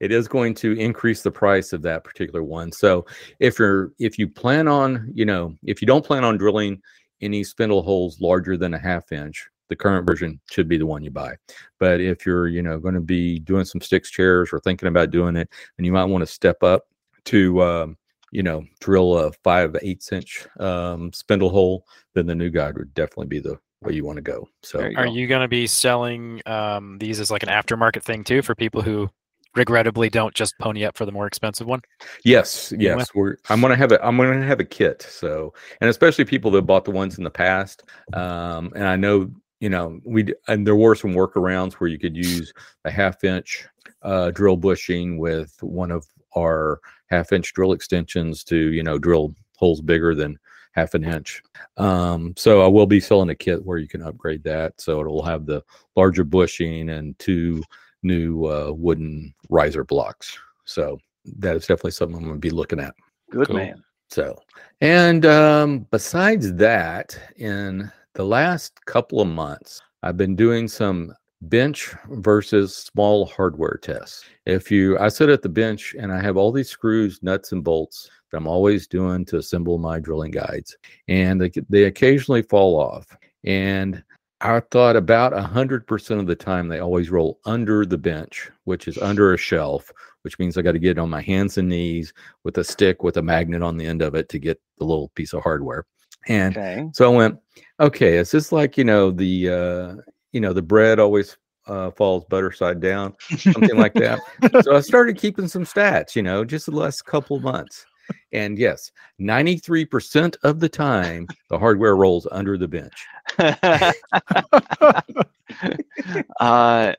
it is going to increase the price of that particular one so if you're if you plan on you know if you don't plan on drilling any spindle holes larger than a half inch the current version should be the one you buy but if you're you know going to be doing some sticks chairs or thinking about doing it and you might want to step up to um, you know drill a five eighths inch um, spindle hole then the new guide would definitely be the where you want to go. So, are, you, are you going to be selling um, these as like an aftermarket thing too for people who regrettably don't just pony up for the more expensive one? Yes, yes. We're I'm gonna have a I'm gonna have a kit. So and especially people that bought the ones in the past. Um, and I know you know we and there were some workarounds where you could use a half inch uh, drill bushing with one of our half inch drill extensions to you know drill holes bigger than half an inch. Um, so I will be selling a kit where you can upgrade that. So it'll have the larger bushing and two new uh, wooden riser blocks. So that is definitely something I'm going to be looking at. Good cool. man. So, and um, besides that, in the last couple of months, I've been doing some bench versus small hardware tests. If you, I sit at the bench and I have all these screws, nuts, and bolts that I'm always doing to assemble my drilling guides, and they, they occasionally fall off. And I thought about 100% of the time they always roll under the bench, which is under a shelf, which means I got to get on my hands and knees with a stick with a magnet on the end of it to get the little piece of hardware. And okay. so I went, okay, is this like, you know, the, uh, you know, the bread always uh, falls butter side down, something like that. So I [laughs] started keeping some stats, you know, just the last couple of months. And yes, 93% of the time, the hardware rolls under the bench. [laughs] uh,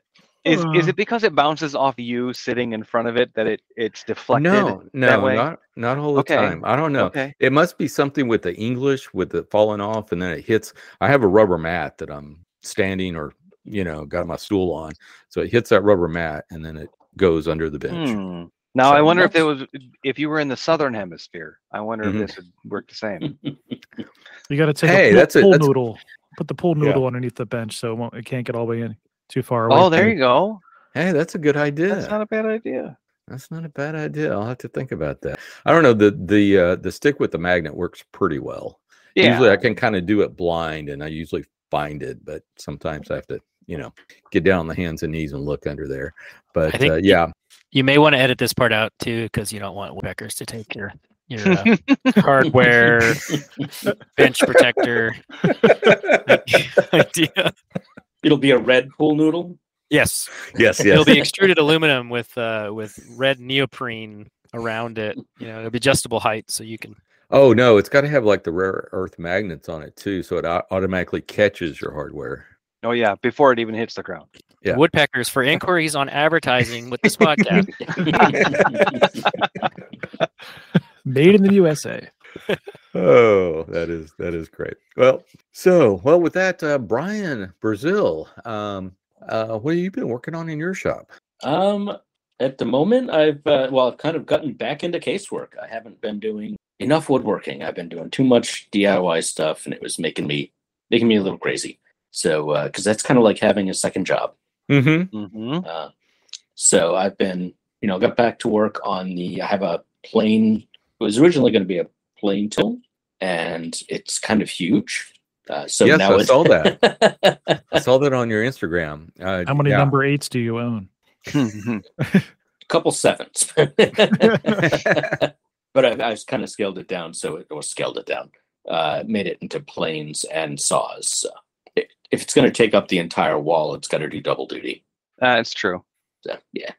is, is it because it bounces off you sitting in front of it that it it's deflected? No, no, not not all the okay. time. I don't know. Okay. It must be something with the English with it falling off and then it hits. I have a rubber mat that I'm standing or you know got my stool on, so it hits that rubber mat and then it goes under the bench. Hmm. Now so I wonder if it was if you were in the southern hemisphere. I wonder mm-hmm. if this would work the same. [laughs] you got to take hey, a pool, that's pool that's... noodle, put the pool noodle yeah. underneath the bench so it, won't, it can't get all the way in too far away. Oh, there you go. Hey, that's a good idea. That's not a bad idea. That's not a bad idea. I'll have to think about that. I don't know the the uh, the stick with the magnet works pretty well. Yeah. Usually I can kind of do it blind, and I usually find it, but sometimes I have to you know get down on the hands and knees and look under there. But uh, yeah, you may want to edit this part out too, because you don't want woodpeckers to take your your uh, hardware [laughs] bench protector [laughs] idea. It'll be a red pool noodle. Yes. Yes. Yes. It'll be extruded aluminum with uh, with red neoprene around it. You know, it'll be adjustable height, so you can. Oh no, it's got to have like the rare earth magnets on it too, so it automatically catches your hardware. Oh yeah, before it even hits the ground. Yeah. Woodpeckers for inquiries on advertising with this [laughs] podcast. Made in the USA. [laughs] oh, that is that is great. Well, so well with that, uh, Brian Brazil, um, uh, what have you been working on in your shop? Um, at the moment, I've uh, well, I've kind of gotten back into casework. I haven't been doing enough woodworking. I've been doing too much DIY stuff, and it was making me making me a little crazy. So, because uh, that's kind of like having a second job. Mm-hmm. Mm-hmm. Uh, so I've been, you know, got back to work on the. I have a plane. It was originally going to be a plane tool, and it's kind of huge. Uh, so yes, now I saw that. [laughs] I saw that on your Instagram. Uh, How many yeah. number eights do you own? A [laughs] couple sevens, [laughs] but I, I kind of scaled it down. So it was scaled it down, uh, made it into planes and saws. So it, if it's going to take up the entire wall, it's got to do double duty. That's true. So yeah,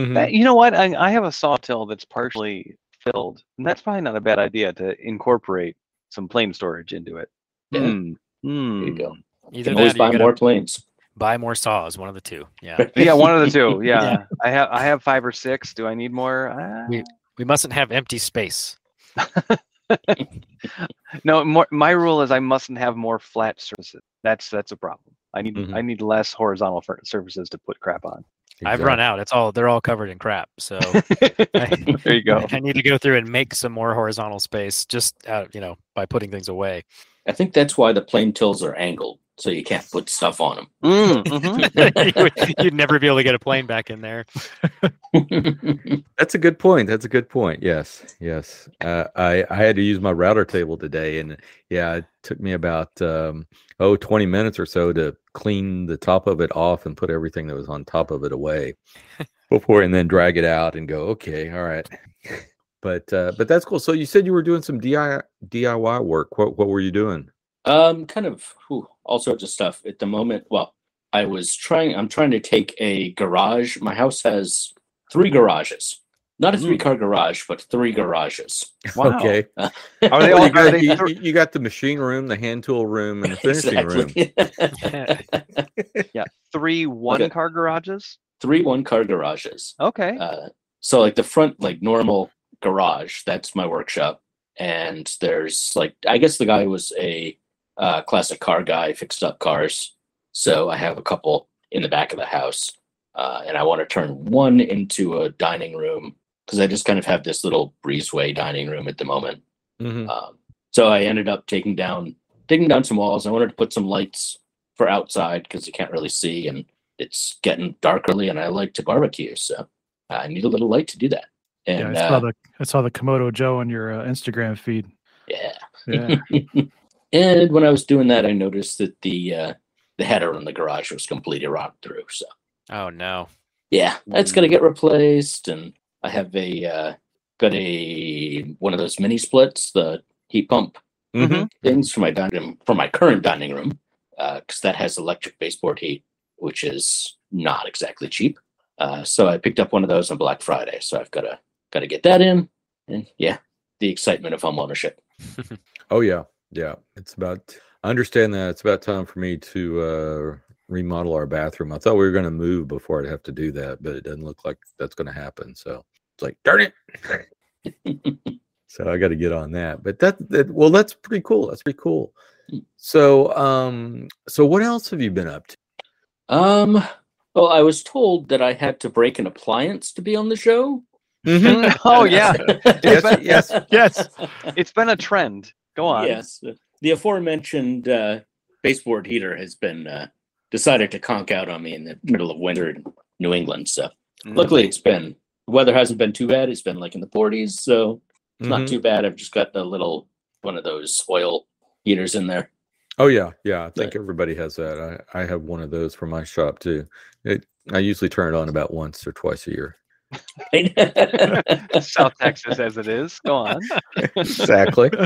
Mhm. Uh, you know what? I, I have a sawtill that's partially filled, and that's probably not a bad idea to incorporate some plane storage into it. Yeah. Hmm. there you Hmm. go. You Either can always buy you more planes. buy more saws. One of the two. Yeah. [laughs] Yeah, one of the two. [laughs] Yeah. I have I have five or six. Do I need more? Uh, We- We mustn't have empty space. [laughs] no, more, my rule is I mustn't have more flat surfaces. That's that's a problem. I need Mhm. I need less horizontal surfaces to put crap on. I've run out. It's all they're all covered in crap. So [laughs] there you go. I need to go through and make some more horizontal space just out, you know, by putting things away. I think that's why the plane tills are angled, so you can't put stuff on Mm, [laughs] mhm. you would, you'd never be able to get a plane back in there. [laughs] That's a good point. That's a good point. Yes, yes. Uh, I I had to use my router table today, and yeah, it took me about um, oh 20 minutes or so to clean the top of it off and put everything that was on top of it away [laughs] before, and then drag it out and go. Okay, all right. But uh, but that's cool. So you said you were doing some DIY DIY work. What what were you doing? Um, kind of whew, all sorts of stuff at the moment. Well, I was trying. I'm trying to take a garage. My house has three garages, not a three car garage, but three garages. [laughs] Wow. Okay. Uh, Are they [laughs] all? you, Are got, they you, thr- you- you got the machine room, the hand tool room, and the finishing [laughs] room. yeah. three one Okay. car garages? three one car garages. Okay. Uh, so like the front, like normal garage, that's my workshop. And there's like, I guess the guy was a uh, classic car guy, fixed up cars. So I have a couple in the back of the house. Uh, and I want to turn one into a dining room because I just kind of have this little breezeway dining room at the moment. Mhm. Um, so I ended up taking down taking down some walls. I wanted to put some lights for outside because you can't really see, and it's getting dark early, and I like to barbecue, so I need a little light to do that. Yeah, I saw uh, the I saw the Kamado Joe on your uh, Instagram feed. yeah. Yeah, [laughs] and when I was doing that, I noticed that the uh, the header on the garage was completely rotten through. So Oh no. yeah, that's gonna get replaced, and I have a uh, got a one of those mini splits, the heat pump Mhm. things for my dining room for my current dining room because that has electric baseboard heat, which is not exactly cheap. Uh, so I picked up one of those on Black Friday. So I've got to got to get that in, and yeah, the excitement of home ownership. [laughs] Oh yeah, yeah. It's about. I understand that it's about time for me to uh, remodel our bathroom. I thought we were going to move before I'd have to do that, but it doesn't look like that's going to happen. So it's like, darn it. [laughs] so I got to get on that. But that, that, well, that's pretty cool. That's pretty cool. So, um, so what else have you been up to? Um, well, I was told that I had to break an appliance to be on the show. [laughs] oh yeah, [laughs] Yes, yes. yes. it's been a trend. Go on. Yes, the aforementioned uh, baseboard heater has been uh, decided to conk out on me in the middle of winter in New England. So Mm. luckily, it's been the weather hasn't been too bad. It's been like in the 40s, so it's not Mhm. too bad. I've just got a little one of those oil heaters in there. Oh yeah, yeah. I think Yeah. everybody has that. I, I have one of those for my shop too. It, I usually turn it on about once or twice a year. [laughs] South Texas as it is. Go on. exactly. [laughs]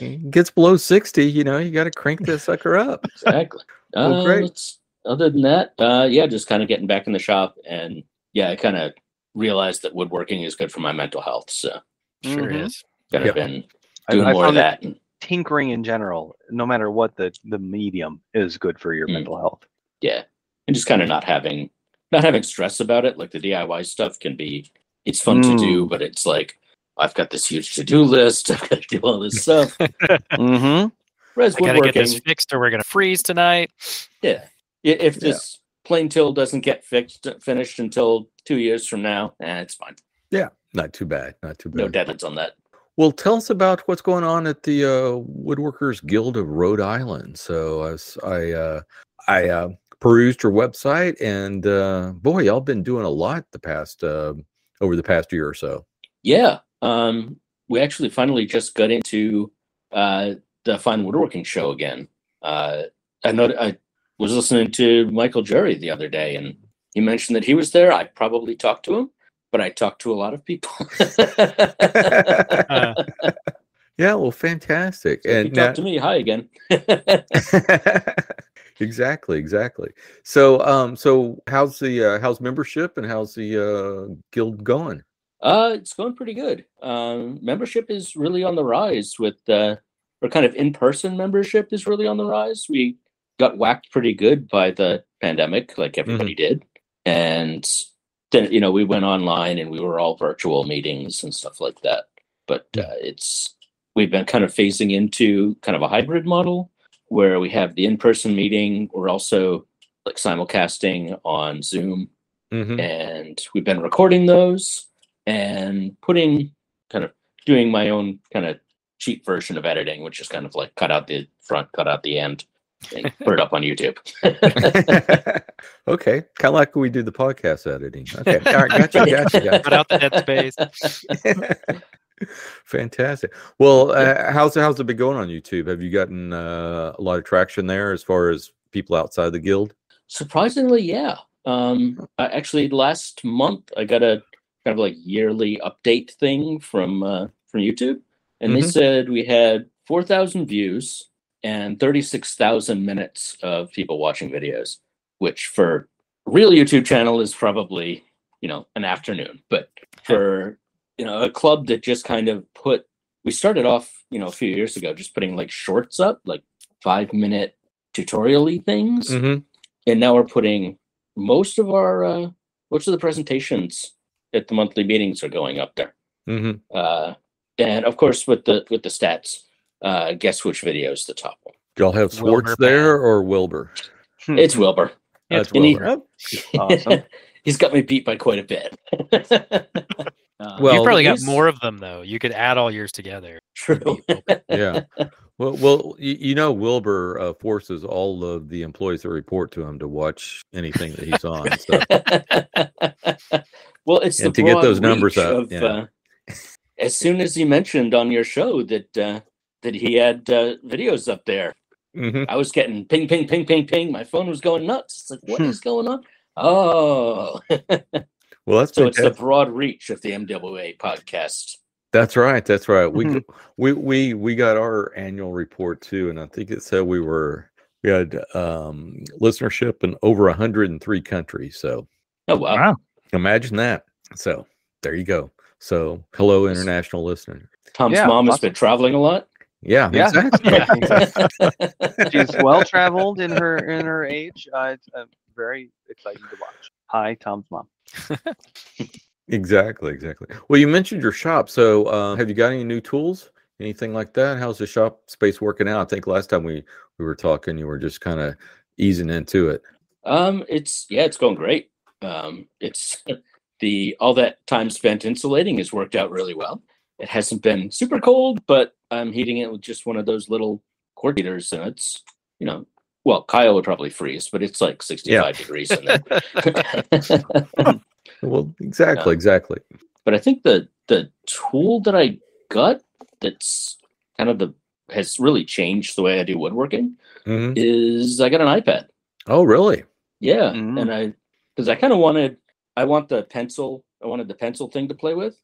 It gets below 60, you know, you got to crank this sucker up. exactly. [laughs] Well, Uh, great. let's- other than that, uh, yeah, just kind of getting back in the shop, and yeah, I kind of realized that woodworking is good for my mental health. So Sure Mhm. is. kind of Yep. been doing I more of that that. tinkering in general, no matter what the the medium, is good for your Mm. mental health. yeah and just kind of not having not having stress about it like the diy stuff can be it's fun to do but it's like i've got this huge to-do list [laughs] i've got to do all this stuff [laughs] Mm-hmm. whereas I gotta get this fixed or we're gonna freeze tonight. yeah I- if Yeah. this plane till doesn't get fixed finished until two years from now eh, it's fine Yeah, Not too bad. Not too bad. no bad. deadlines on that Well, tell us about what's going on at the uh, Woodworkers Guild of Rhode Island. So I, uh, I uh, perused your website, and uh, boy, y'all been doing a lot the past uh, over the past year or so. yeah um we actually finally just got into uh, the Fine Woodworking show again. Uh, I know I was listening to Michael Jerry the other day, and he mentioned that he was there. I probably talked to him, but I talked to a lot of people. uh, [laughs] [laughs] yeah, well, fantastic. So and talk to me. Hi again. [laughs] exactly, exactly. So, um, so how's the uh, how's membership and how's the uh, guild going? Uh, it's going pretty good. Um, membership is really on the rise. With uh, or kind of in person membership is really on the rise. We got whacked pretty good by the pandemic, like everybody mm-hmm. did, and then you know we went online and we were all virtual meetings and stuff like that. But uh, it's we've been kind of phasing into kind of a hybrid model where we have the in-person meeting. We're also like simulcasting on Zoom, mm-hmm. and we've been recording those and putting kind of doing my own kind of cheap version of editing, which is kind of like cut out the front, cut out the end, and [laughs] put it up on YouTube. [laughs] okay, kind of like we do the podcast editing. Okay, all right, gotcha, gotcha, [laughs] gotcha. Cut out the dead space. Fantastic. Well, uh, how's how's it been going on YouTube? Have you gotten uh, a lot of traction there as far as people outside the guild? Surprisingly, yeah. Um, actually, last month I got a kind of like yearly update thing from uh, from YouTube, and mm-hmm. they said we had four thousand views and thirty six thousand minutes of people watching videos, which for a real YouTube channel is probably you know an afternoon, but for you know a club that just kind of put we started off you know a few years ago just putting like shorts up like five minute tutorially things. Mm-hmm. and now we're putting most of our uh most of the presentations at the monthly meetings are going up there. Mm-hmm. uh and of course with the with the stats uh guess which video is the top one? Do y'all have Schwarz there or wilbur? It's wilbur. That's wilbur. He, awesome. [laughs] he's got me beat by quite a bit [laughs] Uh, well, you probably got more of them though. You could add all yours together. True. yeah. Well, well, you, you know, Wilbur uh, forces all of the employees that report to him to watch anything that he's on. So. [laughs] well, it's and to get those numbers up. Of, yeah. uh, as soon as he mentioned on your show that uh, that he had uh, videos up there, mm-hmm. I was getting ping, ping, ping, ping, ping. My phone was going nuts. It's like, what hmm. is going on? Oh. [laughs] Well, that's so fantastic. it's the broad reach of the MWA podcast. That's right. That's right. We mm-hmm. we we we got our annual report too, and I think it said we were we had um listenership in over 103 countries. So, oh wow, wow. imagine that. So there you go. So hello, international listeners. Tom's yeah, mom has been traveling a lot. Yeah, yeah. Exactly. [laughs] She's well traveled in her in her age. Uh, it's uh, very exciting to watch. Hi, Tom's mom. [laughs] exactly, exactly. Well, you mentioned your shop. So, uh, have you got any new tools? Anything like that? How's the shop space working out? I think last time we we were talking, you were just kind of easing into it. Um, it's yeah, it's going great. Um, it's [laughs] the all that time spent insulating has worked out really well. It hasn't been super cold, but I'm heating it with just one of those little quartz heaters, and it's you know well, Kyle would probably freeze, but it's like 65 yeah. degrees in there. [laughs] [laughs] well, exactly, yeah. exactly. But I think the the tool that I got that's kind of the has really changed the way I do woodworking mm-hmm. is I got an iPad. Oh, really? Yeah, mm-hmm. and I because I kind of wanted I want the pencil I wanted the pencil thing to play with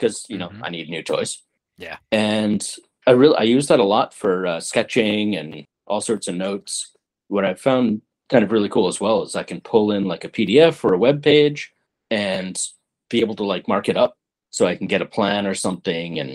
because you know mm-hmm. I need new toys. Yeah, and I really I use that a lot for uh, sketching and all sorts of notes. What I found kind of really cool as well is I can pull in like a PDF or a web page and be able to like mark it up so I can get a plan or something and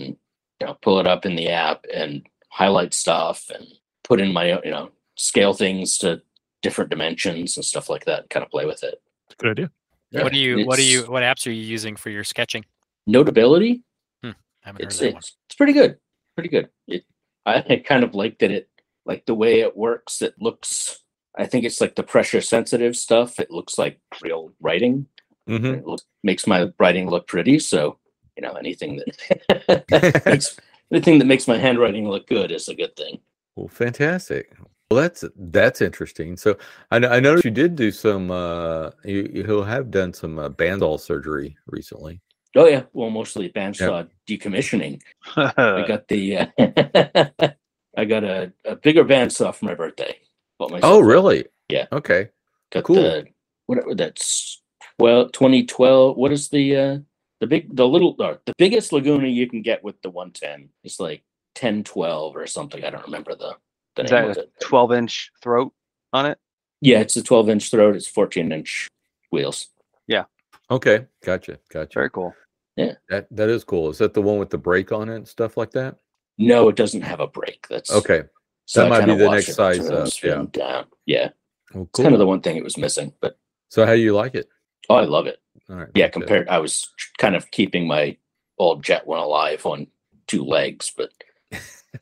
you know pull it up in the app and highlight stuff and put in my you know scale things to different dimensions and stuff like that and kind of play with it. Good idea. Yeah. What do you it's, what do you what apps are you using for your sketching? Notability. Hmm, it's, it's, it's pretty good. Pretty good. It, I kind of like that it like the way it works it looks i think it's like the pressure sensitive stuff it looks like real writing mm-hmm. it looks, makes my writing look pretty so you know anything that [laughs] makes anything that makes my handwriting look good is a good thing well fantastic well that's that's interesting so i, I noticed you did do some uh you, you have done some uh, bandsaw surgery recently Oh yeah, well, mostly bandsaw decommissioning. I [laughs] got the uh, [laughs] I got a, a bigger bandsaw for my birthday. Oh, really? Yeah. Okay. Got Cool. the whatever that's well 2012. What is the uh the big the little uh, the biggest Laguna you can get with the 110 It's like 1012 or something. I don't remember the the Is name that of a 12 inch throat on it? Yeah, it's a 12 inch throat. It's 14 inch wheels. Yeah. Okay. Gotcha. Gotcha. Very cool. That that is cool. Is that the one with the brake on it and stuff like that? No, it doesn't have a brake. That's Okay. So That I might be the next size up, was spinning Down. Yeah, Well, it's kind of the one thing it was missing. But so how do you like it? oh, I love it. All right. Yeah, good. compared, I was kind of keeping my old jet one alive on two legs, but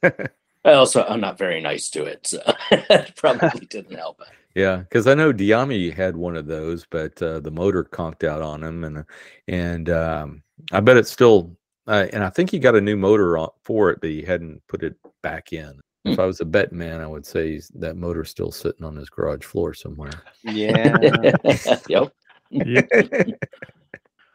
[laughs] I also I'm not very nice to it, so [laughs] it probably [laughs] didn't help. Yeah, because I know Diami had one of those, but uh, the motor conked out on him, and and um, I bet it's still. Uh, and I think he got a new motor on, for it, but he hadn't put it back in. If Hmm. I was a bet man, I would say that motor's still sitting on his garage floor somewhere. Yeah. [laughs] yep.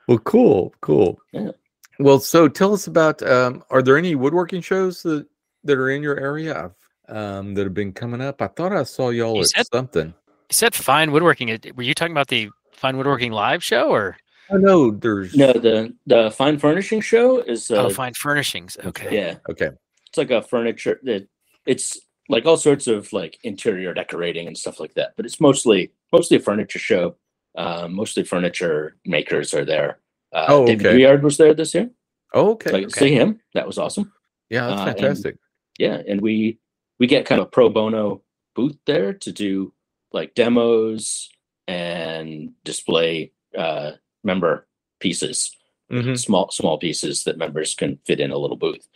well, cool, cool. Yeah. Well, so tell us about. Um, are there any woodworking shows that that are in your area um, that have been coming up? I thought I saw y'all You at said- something. You said fine woodworking. Were you talking about the fine woodworking live show or I know there's. No, the the fine furnishing show is uh, oh fine furnishings? Okay. yeah, Okay. it's like a furniture that it's like all sorts of like interior decorating and stuff like that. But it's mostly mostly a furniture show. Uh, mostly furniture makers are there. Uh, Oh, David okay. Was there this year. Oh, okay. So I got to see him. That was awesome. Yeah, that's Uh, fantastic. Yeah and we we get kind of a pro bono booth there to do like demos and display uh member pieces Mhm. small small pieces that members can fit in a little booth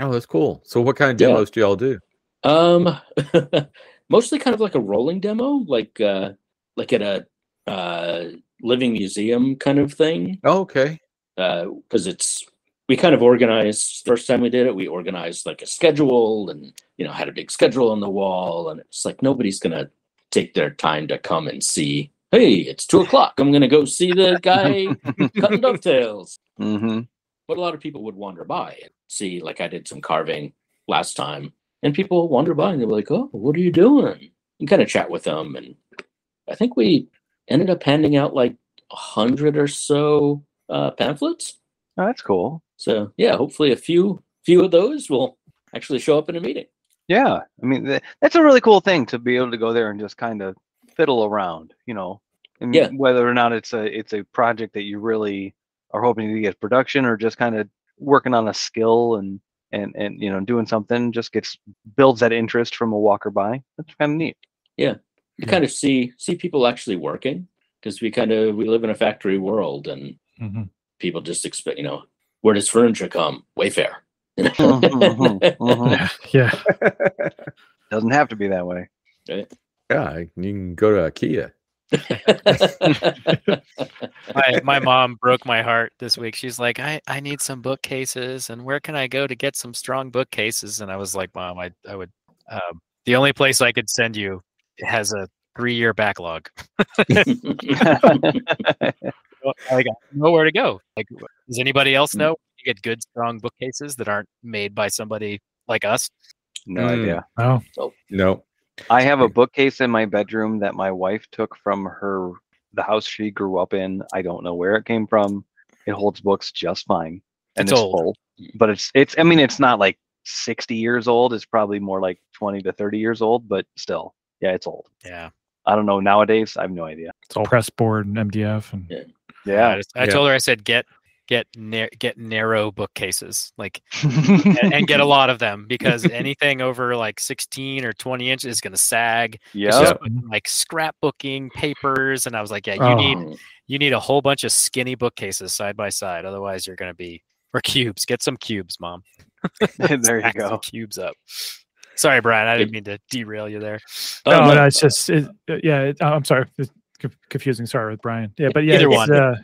Oh, that's cool. So, what kind of Yeah. demos do y'all do? um [laughs] mostly kind of like a rolling demo like uh like at a uh living museum kind of thing Oh, okay. because it's we kind of organized first time we did it we organized like a schedule and you know had a big schedule on the wall and it's like nobody's gonna take their time to come and see hey it's two o'clock i'm gonna go see the guy [laughs] cutting dovetails. Hmm but a lot of people would wander by and see like i did some carving last time and people wander by and they're like oh what are you doing? And kind of chat with them and i think we ended up handing out like a hundred or so uh, pamphlets. Oh, that's cool. So yeah, hopefully a few few of those will actually show up in a meeting. Yeah. I mean, th- that's a really cool thing to be able to go there and just kind of fiddle around, you know, and Yeah. whether or not it's a it's a project that you really are hoping to get production or just kind of working on a skill and and and you know doing something just gets builds that interest from a walker by. That's kind of neat. Yeah, you Yeah. kind of see see people actually working because we kind of we live in a factory world and Mhm. people just expect you know where does furniture come? Wayfair. Mhm, mhm. [laughs] yeah. [laughs] Doesn't have to be that way. Yeah, you can go to IKEA. [laughs] my, my mom broke my heart this week. She's like, I, I need some bookcases, and where can I go to get some strong bookcases? And I was like, Mom, I, I would. Um, the only place I could send you has a three year backlog. Like, I don't to go. Like, does anybody else know? You get good, strong bookcases that aren't made by somebody like us. No Mm. idea. Oh, No. I have a bookcase in my bedroom that my wife took from her the house she grew up in. I don't know where it came from. It holds books just fine, and It's it's, old. full. But it's it's. I mean, it's not like sixty years old. It's probably more like twenty to thirty years old. But still, yeah, it's old. Yeah. I don't know nowadays. I have no idea. it's all press board and MDF. And Yeah. I, Yeah. just- I Yeah. told her, I said, get get nar- get narrow bookcases, like, [laughs] and, and get a lot of them because anything over like 16 or 20 inches is going to sag. yeah. Like scrapbooking papers, and I was like, yeah, you Oh. need you need a whole bunch of skinny bookcases side by side. Otherwise, you're going to be or cubes. Get some cubes, mom. [laughs] there you Stack some go. Cubes up. Sorry, Brian. I didn't mean to derail you there. Oh, no, no. no, it's just it, yeah. It, I'm sorry, it's conf- confusing. Sorry with Brian. Yeah, but yeah, Either it's, one. Uh,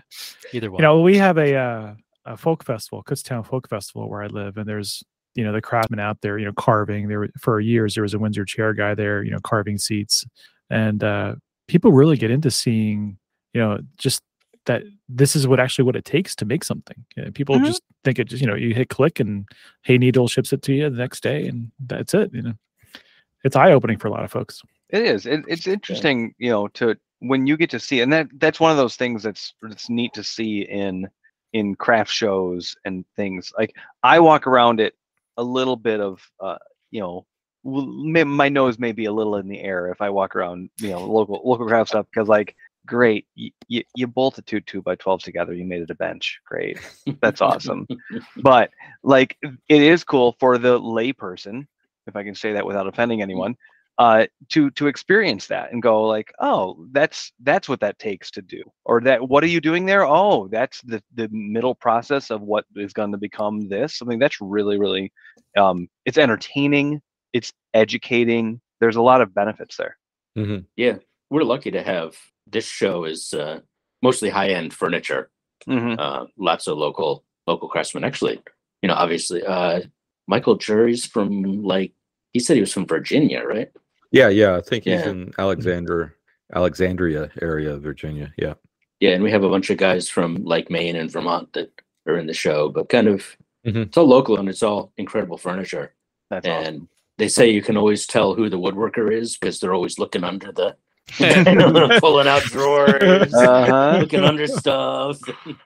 Either one. you know, we have a uh, a folk festival, Kutztown Folk Festival, where I live, and there's you know the craftsmen out there, you know, carving. There were, for years there was a Windsor chair guy there, you know, carving seats, and uh, people really get into seeing, you know, just that this is what actually what it takes to make something. You know, people Mhm. just think it just you know you hit click and Hey Needle ships it to you the next day and that's it. You know, it's eye opening for a lot of folks. It is. It, it's interesting, you know, to when you get to see, and that that's one of those things that's that's neat to see in in craft shows and things. Like I walk around it a little bit of, uh, you know, my nose may be a little in the air if I walk around, you know, local local craft stuff because like. Great, you, you, you bolted two two by twelves together. You made it a bench. Great, that's awesome. [laughs] but like it is cool for the layperson, if I can say that without offending anyone, uh, to to experience that and go like, oh, that's that's what that takes to do, or that what are you doing there? Oh, that's the the middle process of what is going to become this. I mean, that's really really, um, it's entertaining, it's educating. There's a lot of benefits there. Yeah, we're lucky to have this show is uh, mostly high end furniture. hmm Uh, lots of local local craftsmen. Actually, you know, obviously, uh, Michael Jury's from like he said he was from Virginia, right? Yeah, yeah. I think he's Yeah. in Alexander, Alexandria area of Virginia. Yeah. Yeah, and we have a bunch of guys from like Maine and Vermont that are in the show, but kind of Mhm. it's all local and it's all incredible furniture. That's and awesome. they say you can always tell who the woodworker is because they're always looking under the [laughs] [laughs] pulling out drawers, Uh-huh. looking under stuff.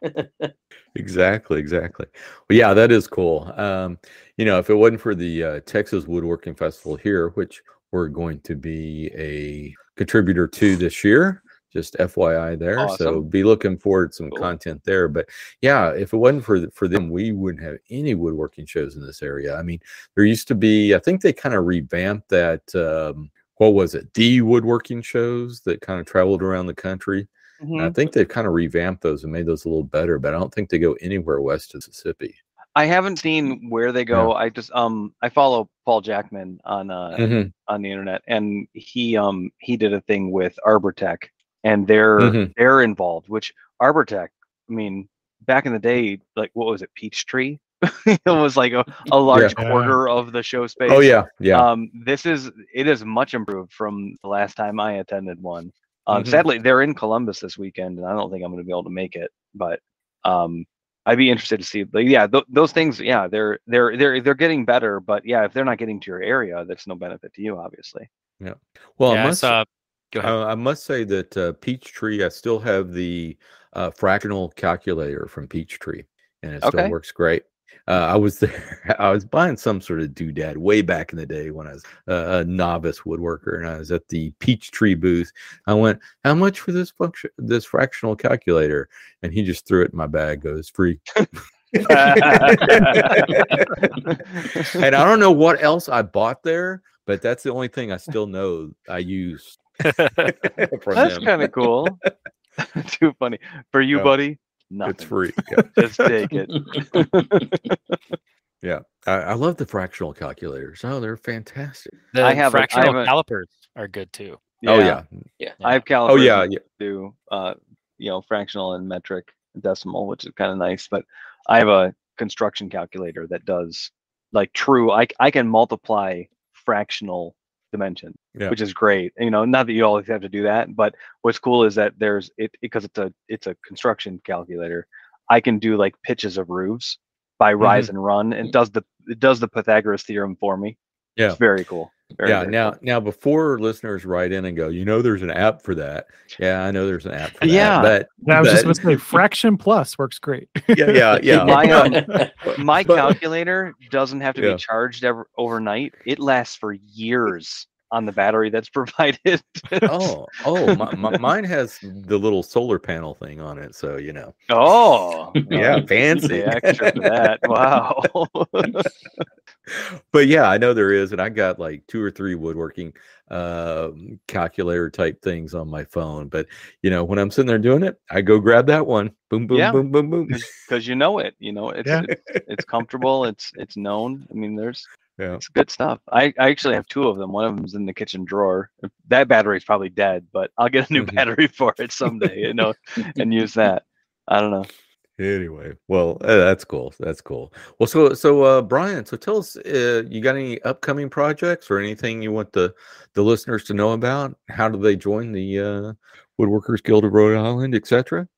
[laughs] Exactly, exactly. Well, yeah, that is cool. Um, you know, if it wasn't for the uh, Texas Woodworking Festival here, which we're going to be a contributor to this year, just FYI there. So be looking forward to some Cool. content there. But yeah, if it wasn't for for them, we wouldn't have any woodworking shows in this area. I mean, there used to be. I think they kind of revamped that. Um, what was it? D woodworking shows that kind of traveled around the country. And I think they've kind of revamped those and made those a little better, but I don't think they go anywhere west of Mississippi. I haven't seen where they go. I just um I follow Paul Jackman on uh Mhm, on the internet and he um he did a thing with Arbortech and they're Mhm. they're involved which Arbortech I mean back in the day like what was it Peachtree [laughs] it was like a, a large Yeah. quarter of the show space Oh yeah, yeah. um this is it is much improved from the last time I attended one um Mhm. sadly they're in Columbus this weekend and I don't think I'm going to be able to make it but um I'd be interested to see but yeah th- those things yeah they're they're they're they're getting better but yeah if they're not getting to your area that's no benefit to you obviously well, yeah, I I must, saw. Go ahead. uh, I must say that uh, Peachtree, I still have the uh, fractional calculator from Peachtree, and it still Okay. works great. Uh, I was there. [laughs] I was buying some sort of doodad way back in the day when I was uh, a novice woodworker, and I was at the Peachtree booth. I went, "How much for this function, this fractional calculator?" And he just threw it in my bag. Goes free. [laughs] and I don't know what else I bought there, but that's the only thing I still know I use [laughs] That's kind of cool. Too funny for you, Yeah. buddy. Nothing. It's free. Yeah. [laughs] Just take it. [laughs] yeah. I, I love the fractional calculators. Oh, they're fantastic. The I have a- I fractional have a- calipers are good too. Oh yeah. yeah. I have calipers. Oh calipers. yeah. that yeah. Do uh, you know fractional and metric and decimal, which is kind of nice. But I have a construction calculator that does like true. I I can multiply fractional dimension, Yeah. which is great. You know, not that you always have to do that, but what's cool is that there's it because it's a it's a construction calculator. I can do like pitches of roofs by Mm-hmm. rise and run, and does the it does the Pythagoras theorem for me. Yeah. It's very cool. Very, yeah. very Now, cool. now, before listeners write in and go, you know, there's an app for that. Yeah, I know there's an app for that. Yeah. But I was just going to say fraction plus works great. yeah, yeah, [laughs] yeah. My, um, [laughs] my but- calculator doesn't have to Yeah. be charged ever, overnight. It lasts for years on the battery that's [laughs] provided. oh, oh, my, my, mine has the little solar panel thing on it, so you know. oh, Yeah, fancy. extra for that. Wow. But yeah, I know there is, and I got like two or three woodworking um calculator type things on my phone. But you know, when I'm sitting there doing it, I go grab that one. Boom, boom, Yeah. boom, boom, boom. Because you know it. You know it's Yeah. it's, it's comfortable. It's it's known. I mean, there's [laughs] Yeah. it's good stuff. I, I actually have two of them. One of them's in the kitchen drawer. That battery's probably dead, but I'll get a new Mhm. battery [laughs] for it someday. You know, and use that. I don't know. Anyway, well, uh, that's cool. That's cool. Well, so so uh Brian, so tell us, uh, you got any upcoming projects or anything you want the the listeners to know about? How do they join the uh Woodworkers Guild of Rhode Island, etc.?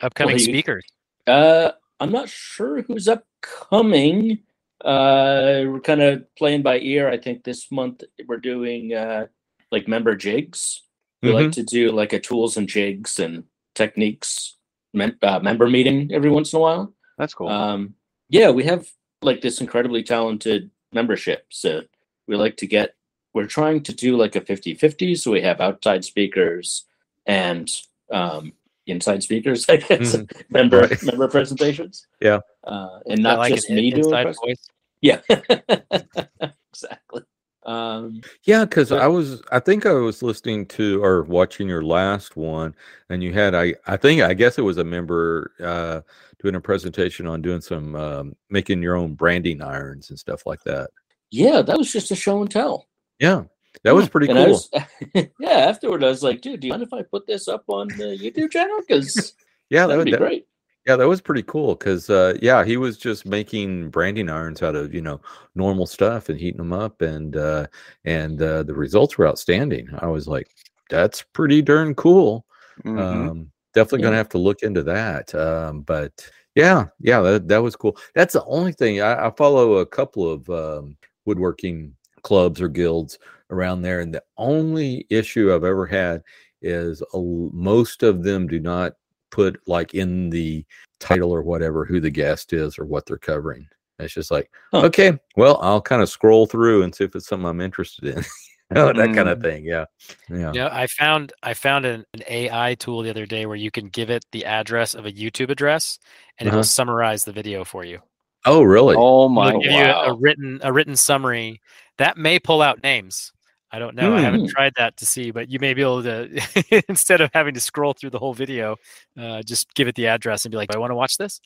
upcoming Well, speakers? Uh, I'm not sure who's upcoming. Uh, we're kind of playing by ear. I think this month we're doing uh, like member jigs. We like to do like a tools and jigs and techniques mem- uh, member meeting every once in a while. That's cool. Um, yeah, we have like this incredibly talented membership. So we like to get, we're trying to do like a 50 50. So we have outside speakers and um, inside speakers, I guess, [laughs] member, Right. member presentations. Yeah. Uh, and I not like just an me doing inside voice. Yeah. [laughs] exactly. Um, Yeah, because I was, I think I was listening to or watching your last one, and you had, I, I think, I guess it was a member uh, doing a presentation on doing some um, making your own branding irons and stuff like that. yeah, that was just a show and tell. Yeah, that was pretty And cool. was- [laughs] yeah, afterward, I was like, dude, do you mind if I put this up on the YouTube channel? Because [laughs] yeah, that would be that, great. Yeah, that was pretty cool. Because uh, yeah, he was just making branding irons out of you know normal stuff and heating them up, and uh, and uh, the results were outstanding. I was like, that's pretty darn cool. Mhm. Um, definitely Yeah. gonna have to look into that. Um, but yeah, yeah, that, that was cool. That's the only thing I, I follow a couple of um, woodworking clubs or guilds around there, and the only issue I've ever had is a most of them do not put like in the title or whatever who the guest is or what they're covering. It's just like, Huh. okay, well, I'll kind of scroll through and see if it's something I'm interested in. you [laughs] know, that kind of thing. Yeah. Yeah. Yeah, I found I found an, an AI tool the other day where you can give it the address of a YouTube address and it Uh-huh. will summarize the video for you. Oh, really? Oh It'll my! give you a, a written a written summary that may pull out names. I don't know. I haven't Hmm. tried that to see, but you may be able to [laughs] instead of having to scroll through the whole video, uh, just give it the address and be like, "Do I want to watch this?"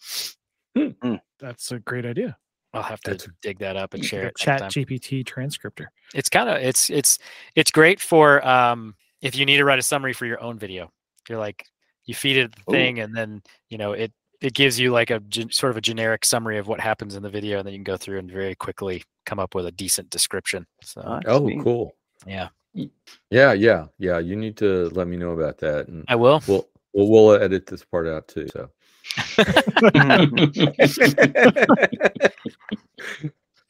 That's a great idea. I'll have to That's- dig that up and share it. Chat sometime. GPT transcriptor. it's kind of it's it's it's great for um if you need to write a summary for your own video you're like you feed it the Ooh. thing and then you know it it gives you like a gen- sort of a generic summary of what happens in the video and then you can go through and very quickly come up with a decent description so Oh, cool. Yeah Yeah, yeah, yeah. You need to let me know about that, and i will we'll we'll, we'll edit this part out too. So, [laughs]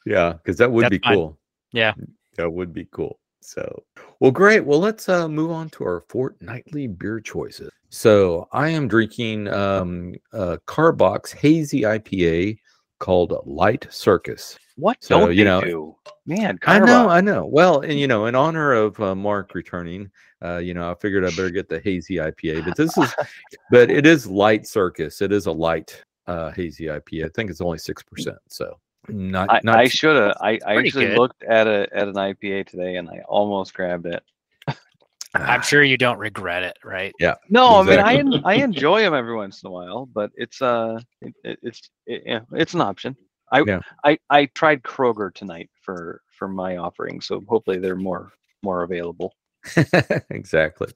yeah, because that would That's be fine. cool. Yeah. that would be cool. So, well, great. Well, let's uh, move on to our fortnightly beer choices. So, I am drinking um, a Carbox hazy IPA called Light Circus. What So, don't you they know, do? Man, I know, I know. Well, and you know, in honor of uh, Mark returning, uh, you know, I figured I better get the hazy IPA. But this is, [laughs] but it is light circus. It is a light uh, hazy IPA. I think it's only six percent. So not I, not I should have. I, I actually good. looked at a at an IPA today, and I almost grabbed it. I'm sure you don't regret it right Yeah. No, Exactly. I mean I I enjoy them every once in a while, but it's uh it, it, it's it, yeah, it's an option. I, Yeah. I I tried Kroger tonight for for my offering, so hopefully they're more more available. [laughs] exactly.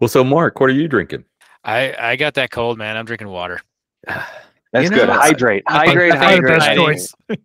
Well, so Mark, what are you drinking? i i got that cold man i'm drinking water [sighs] That's You good. know, Hydrate, hydrate, I the hydrate. best I- choice. [laughs]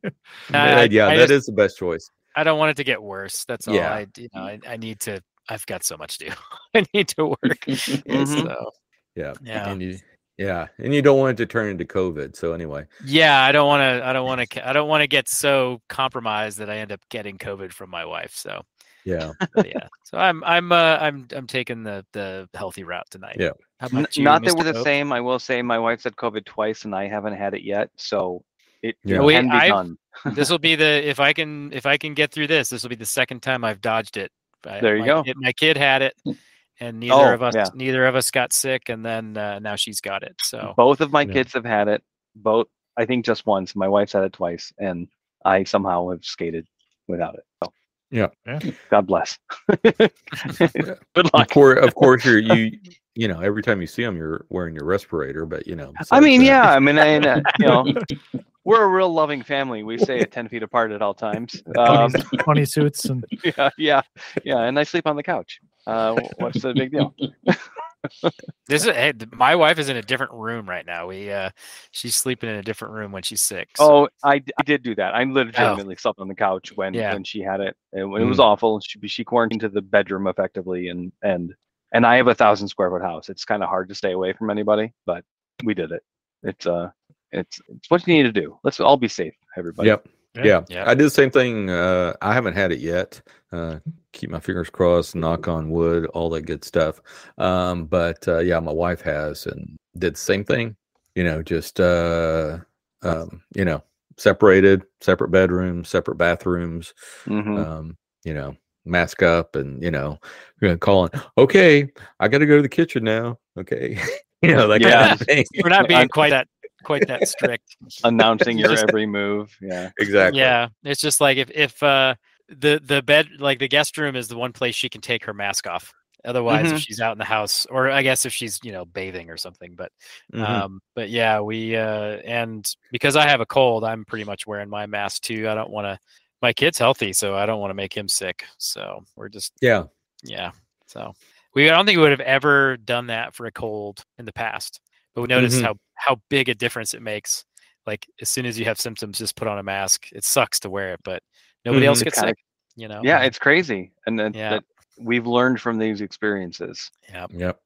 I- yeah, I that is just- the best choice. i don't want it to get worse that's all Yeah. i you know I, I need to i've got so much to do [laughs] i need to work [laughs] Mhm. so Yeah, Yeah. and you, yeah, and you don't want it to turn into COVID. So anyway, Yeah, I don't want to. I don't want to. I don't want to get so compromised that I end up getting COVID from my wife. So yeah, [laughs] but yeah. So I'm I'm uh, I'm I'm taking the the healthy route tonight. Yeah. How about you, Not that Mr. we're the Pope? same. I will say my wife's had COVID twice, and I haven't had it yet, so it, it Yeah. Wait, can be I- done. This will be the if I can if I can get through this. This will be the second time I've dodged it. I- There you my go. Kid, my kid had it, and neither Oh, of us yeah. neither of us got sick, and then uh, now she's got it. So Both of my Yeah. kids have had it. Both, I think, just once. My wife's had it twice, and I somehow have skated without it. So, Yeah. Yeah. God bless. [laughs] Good of luck. course, of course, you're you. You know, every time you see them, you're wearing your respirator. But you know, I mean, that- yeah. I mean, I, uh, you know, [laughs] we're a real loving family. We stay at [laughs] ten feet apart at all times. [laughs] Um, Bunny, bunny suits and yeah, yeah, yeah. And I sleep on the couch. Uh, what's the big deal? this is hey, my wife is in a different room right now. We uh, she's sleeping in a different room when she's sick. so- Oh, I did do that. I legitimately slept on the couch when Yeah. when she had it. It, it was awful. She she quarantined to the bedroom effectively, and and and I have a thousand square foot house. It's kind of hard to stay away from anybody, but we did it. It's uh, it's it's what you need to do. Let's all be safe, everybody. Yep. Yeah. Yeah. Yeah. I did the same thing. Uh, I haven't had it yet. Uh, keep my fingers crossed, knock on wood, all that good stuff. Um, but uh, yeah, my wife has and did the same thing. You know, just uh, um, you know, separated, separate bedrooms, separate bathrooms. Mhm. Um, you know, mask up, and you know, you're gonna call in. Okay, I got to go to the kitchen now. Okay, [laughs] you know, like Yeah. kind of. We're not being quite that quite that strict. Announcing your [laughs] every move. Yeah. exactly. Yeah, it's just like if if uh the the bed like the guest room is the one place she can take her mask off. Otherwise, Mhm. if she's out in the house, or I guess if she's you know bathing or something, but Mhm. um, but yeah, we uh, and because I have a cold, I'm pretty much wearing my mask too. I don't want to. My kid's healthy, so I don't want to make him sick. So we're just yeah. yeah. So we I don't think we would have ever done that for a cold in the past, but we noticed Mhm. how how big a difference it makes. Like as soon as you have symptoms, just put on a mask. It sucks to wear it, but nobody Mhm. else gets kinda- sick. You know. Yeah, it's crazy, and that, Yeah. that we've learned from these experiences. yeah. Yep.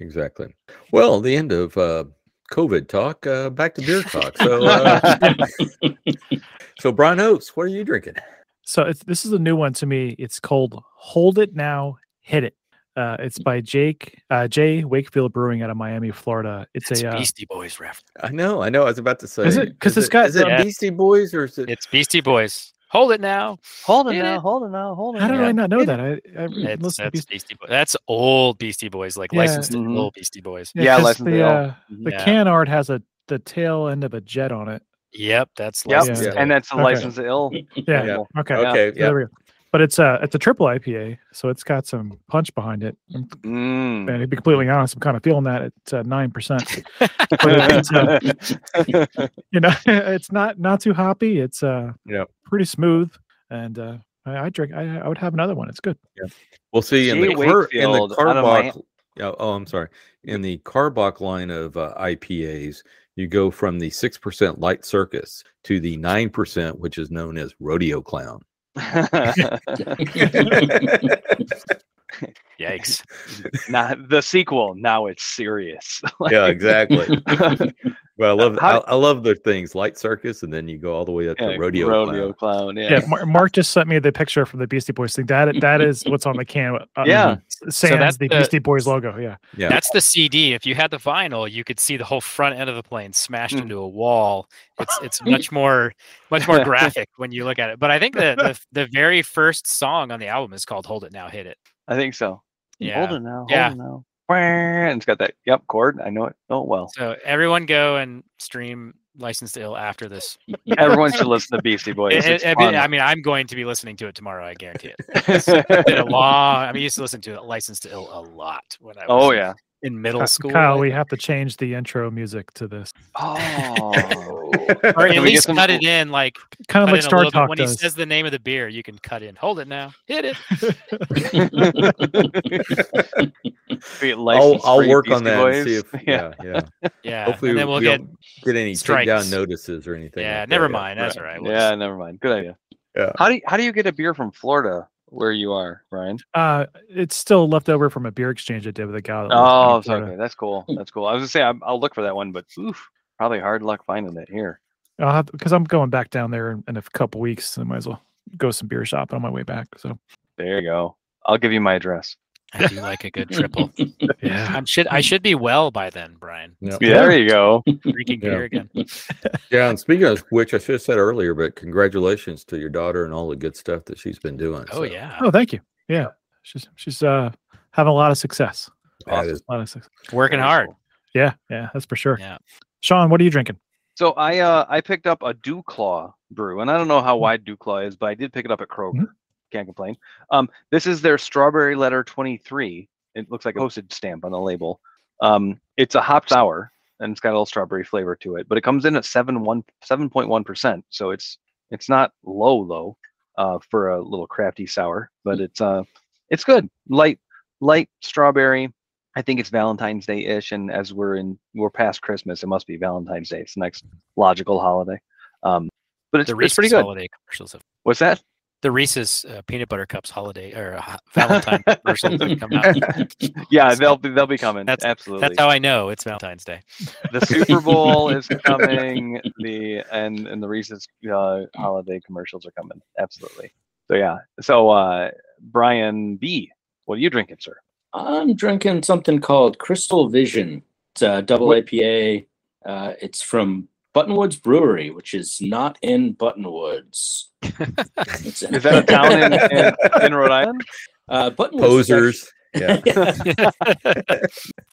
Exactly. Well, the end of uh, COVID talk. Uh, back to beer talk. So, uh, [laughs] [laughs] so Brian Obst, what are you drinking? So it's, this is a new one to me. It's called "Hold It Now, Hit It." Uh, it's by Jake uh, Jay Wakefield Brewing out of Miami, Florida. It's It's a uh, Beastie Boys reference. I know. I know. I was about to say. Is it- 'cause is it's got is it the- Beastie Boys or is it? It's Beastie Boys. Hold it now. Hold it now, hold it now, hold it. how did I not know that? I, I It's, listened that's Beast- Beastie Boys. That's old Beastie Boys, like Yeah. licensed to Mhm. old Beastie Boys. Yeah, License to the Ill. uh, the Yeah. can art has a the tail end of a jet on it. Yep, that's Yep, licensed Yeah. and that's a Okay. license to ill. Yeah. [laughs] Yeah. Okay. Okay. So Yeah. there we go. But it's a it's a triple IPA, so it's got some punch behind it. Mm. and to be completely honest, I'm kind of feeling that it's uh, nine percent. [laughs] uh, [laughs] you know, it's not not too hoppy. It's uh yeah pretty smooth, and uh, I, I drink. I, I would have another one. It's good. Yeah. We'll see in the car, in the Wakefield out Karbach. Yeah. Oh, I'm sorry. In the Karbach line of uh, IPAs, you go from the six percent light circus to the nine percent, which is known as rodeo clown. Yikes. [laughs] now the sequel. Now it's serious. [laughs] yeah, exactly. [laughs] But I love How- I, I love the things light circus, and then you go all the way up to rodeo. rodeo clown. clown. Yeah. Yeah, Mar- Mark just sent me the picture from the Beastie Boys thing. That that is what's on the can. Uh, Yeah. Sans that's the the- Beastie Boys logo. Yeah. Yeah. That's the CD. If you had the vinyl, you could see the whole front end of the plane smashed Mm. into a wall. It's it's much more much more graphic when you look at it. But I think the, the the very first song on the album is called "Hold It Now, Hit It." I think so. Yeah. Hold it now. Hold Yeah. it now. And it's got that. Yep, chord. I know it. Oh well. So everyone go and stream "License to Ill" after this. [laughs] Everyone should listen to Beastie [laughs] Boys. It- It's it- I, mean. I mean, I'm going to be listening to it tomorrow. I guarantee it. [laughs] It's been a long. I mean, I used to listen to "License to Ill" a lot when I was oh yeah. In middle Ky- school. Kyle, we have to change the intro music to this. Oh. or at least some- cut it in like Kind of like in a Star. Talk when does. he says the name of the beer you can cut in hold it now hit it [laughs] I'll I'll work on Beastie that and see if [laughs] yeah yeah. yeah Hopefully and then we'll we get don't get any strikes. down notices or anything. yeah like never that. Yeah, mind that's all right. right we'll yeah, just- never mind. Good idea. Yeah. How do you, how do you get a beer from Florida where you are, Ryan? Uh, it's still left over from a beer exchange I did with a guy. Oh, in okay. That's cool. [laughs] That's cool. I was gonna say I'm, I'll look for that one, but oof, probably hard luck finding it here. I'll because I'm going back down there in, in a couple weeks. I might as well go some beer shopping on my way back. So There you go. I'll give you my address. I do like a good triple yeah, I'm should I should be well by then Brian Yeah. Yeah, There you go. drinking Yeah. beer again [laughs] Yeah, and speaking of which, I should have said earlier, but congratulations to your daughter and all the good stuff that she's been doing. oh so yeah oh thank you. Yeah, she's she's uh having a lot of success. that is- A lot of success. working hard. Yeah, yeah, that's for sure. Yeah. Sean, what are you drinking? So I uh I picked up a Dew Claw brew, and I don't know how wide Dew Claw is, but I did pick it up at Kroger. Mhm. Can't complain. Um, this is their Strawberry Letter 23. It looks like a postage stamp on the label. Um, it's a hop sour, and it's got a little strawberry flavor to it, but it comes in at seven one seven point one percent. So it's it's not low low uh, for a little crafty sour, but it's uh it's good. Light light strawberry. I think it's Valentine's Day ish, and as we're in we're past Christmas, it must be Valentine's Day. It's the next logical holiday. Um, but it's, the it's pretty good. holiday commercials have What's that? The Reese's uh, peanut butter cups holiday or uh, Valentine commercial come out. [laughs] yeah, they'll be they'll be coming. That's- Absolutely. That's how I know it's Valentine's Day. the Super Bowl is [laughs] coming. The and and the Reese's uh, holiday commercials are coming. Absolutely. So yeah. So uh, Brian B, what are you drinking, sir? I'm drinking something called Crystal Vision. It's a double What- IPA. Uh, it's from Buttonwoods Brewery, which is not in Buttonwoods. [laughs] It's in, Is that a town in, in, in Rhode Island? uh, Buttonwoods is Posers. Yeah. [laughs] actually-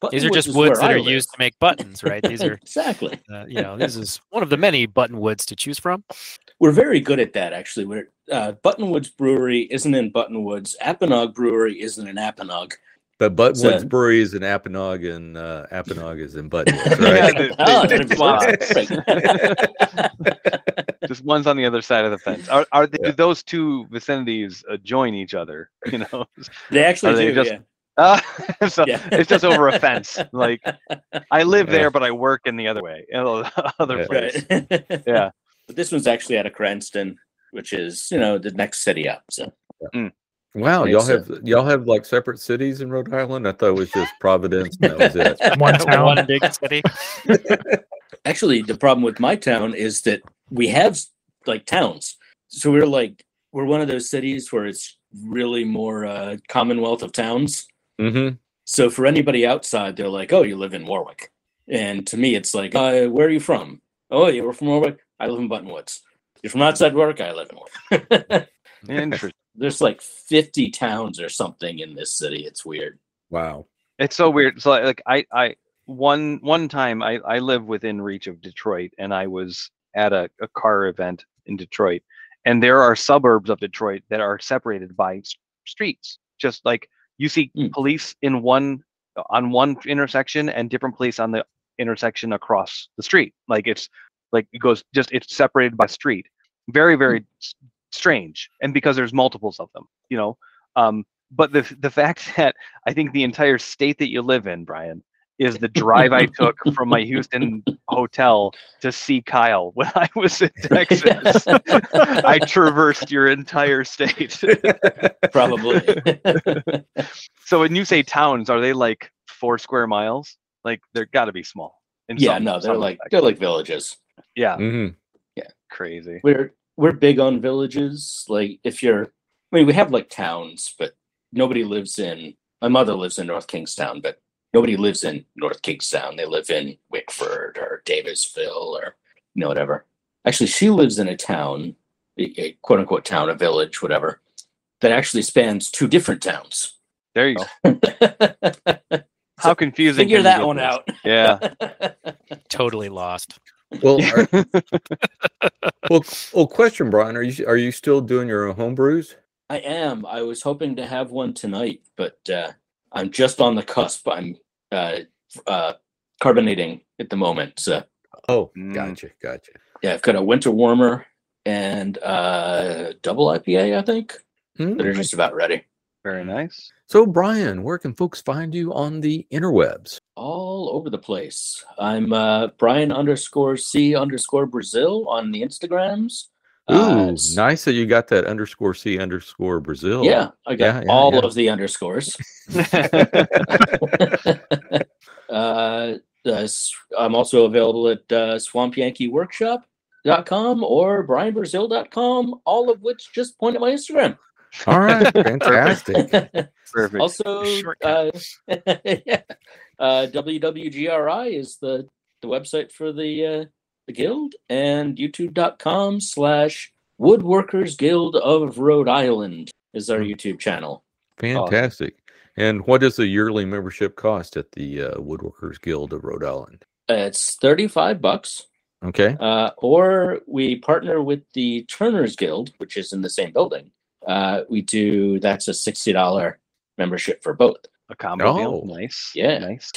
[laughs] These are just is woods that I are live. used to make buttons, right? These are, exactly. uh, you know, this is one of the many button woods to choose from. We're very good at that, actually. We're uh, Buttonwoods Brewery isn't in Buttonwoods. Apponaug Brewery isn't in Apponaug. But Buttonwoods So- Brewery is in Apponaug and uh, Apponaug is in Buttonwoods, [laughs] Yeah, right? they- they- that'd be wow. perfect. Just one's on the other side of the fence. Are, are they, Yeah. do those two vicinities uh, join each other? [laughs] You know, they actually they do. just- yeah. uh, [laughs] so Yeah. it's just over a fence. Like I live Yeah. there, but I work in the other way, in the other Yeah. place. Right. Yeah. But this one's actually out of Cranston, which is, you know, the next city up. So Wow, y'all so- have y'all have like separate cities in Rhode Island. I thought it was just Providence. And that was it. [laughs] [laughs] One town. One big city. [laughs] actually the problem with my town is that we have like towns. So we're like we're one of those cities where it's really more uh commonwealth of towns. Mm-hmm. So for anybody outside, they're like, "Oh, you live in Warwick," and to me, it's like, uh, "Where are you from?" "Oh, you're from Warwick." I live in Buttonwoods. You're from outside Warwick. I live in Warwick. Interesting. There's like 50 towns or something in this city. It's weird. Wow. It's so weird. So like I I one one time I I live within reach of Detroit and I was at a, a car event in Detroit and there are suburbs of Detroit that are separated by s- streets. Just like you see Mm. police in one on one intersection and different police on the intersection across the street. Like it's like it goes just it's separated by street. Very very s- strange and because there's multiples of them, you know. Um but the the fact [laughs] that I think the entire state that you live in, Brian, is the drive I took from my Houston [laughs] hotel to see Kyle when I was in Texas. [laughs] I traversed your entire state. Probably. so when you say towns, are they like four square miles? Like they're got to be small. yeah, some- no, they're like respect. they're like villages. yeah, Mm-hmm. crazy. We're we're big on villages. Like if you're, I mean, we have like towns, but nobody lives in. My mother lives in North Kingstown, but nobody lives in North Kingstown. They live in Wickford or Davisville or you know whatever. Actually, she lives in a town, a, a quote unquote town, a village, whatever, that actually spans two different towns. There you go. [laughs] How confusing. Figure that one this? out. Yeah. [laughs] Totally lost. Well, are, [laughs] well, well. Question, Brian. Are you are you still doing your own home brews? I am. I was hoping to have one tonight, but uh, I'm just on the cusp. I'm uh, uh, carbonating at the moment. So Oh, Mm. gotcha, gotcha. yeah, I've got a winter warmer and uh, double IPA. I think Mm. that are just about ready. Very nice. So, Brian, where can folks find you on the interwebs? All over the place. I'm uh, Brian underscore C underscore Brazil on the Instagrams. Ooh, Uh, nice that you got that underscore C underscore Brazil. Yeah, I got Yeah, yeah, all yeah. of the underscores. [laughs] [laughs] uh, uh, s- I'm also available at uh, swampyankeeworkshop.com or brianbrazil.com, all of which just point at my Instagram. All right, [laughs] fantastic. Perfect. also, uh, [laughs] yeah, uh, WWGRI is the, the website for the uh, the guild, and youtube.com slash Woodworkers Guild of Rhode Island is our YouTube channel. Fantastic. And what does the yearly membership cost at the uh, Woodworkers Guild of Rhode Island? It's 35 bucks. Okay. Uh, or we partner with the Turner's Guild, which is in the same building. Uh, we do that's a sixty dollar membership for both. A combo deal. Oh. Nice. Yeah, Nice.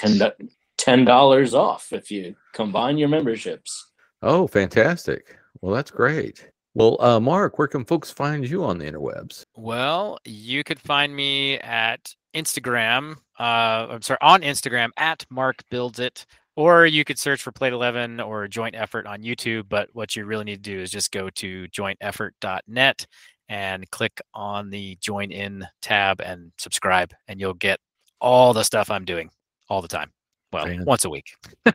Ten dollars off if you combine your memberships. Oh, fantastic. Well, that's great. Well, uh, Mark, where can folks find you on the interwebs? Well, you could find me at Instagram. Uh, I'm sorry, on Instagram at Mark Builds It, or you could search for Plate 11 or Joint Effort on YouTube. But what you really need to do is just go to jointeffort.net and click on the join in tab and subscribe, and you'll get all the stuff I'm doing all the time. Well, Man. once a week. [laughs]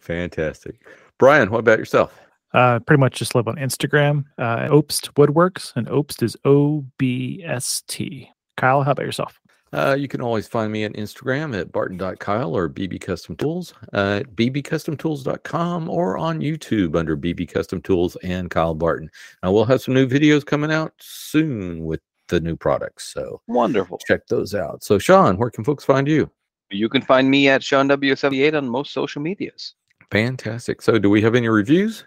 Fantastic. Brian, what about yourself? Uh, pretty much just live on Instagram, uh, Obst Woodworks, and Obst is O B S T. Kyle, how about yourself? Uh, you can always find me on Instagram at barton.kyle or bb custom tools uh, at bbcustomtools.com or on YouTube under bb custom tools and Kyle Barton. And we'll have some new videos coming out soon with the new products. So wonderful. Check those out. So, Sean, where can folks find you? You can find me at Sean W78 on most social medias. Fantastic. So, do we have any reviews?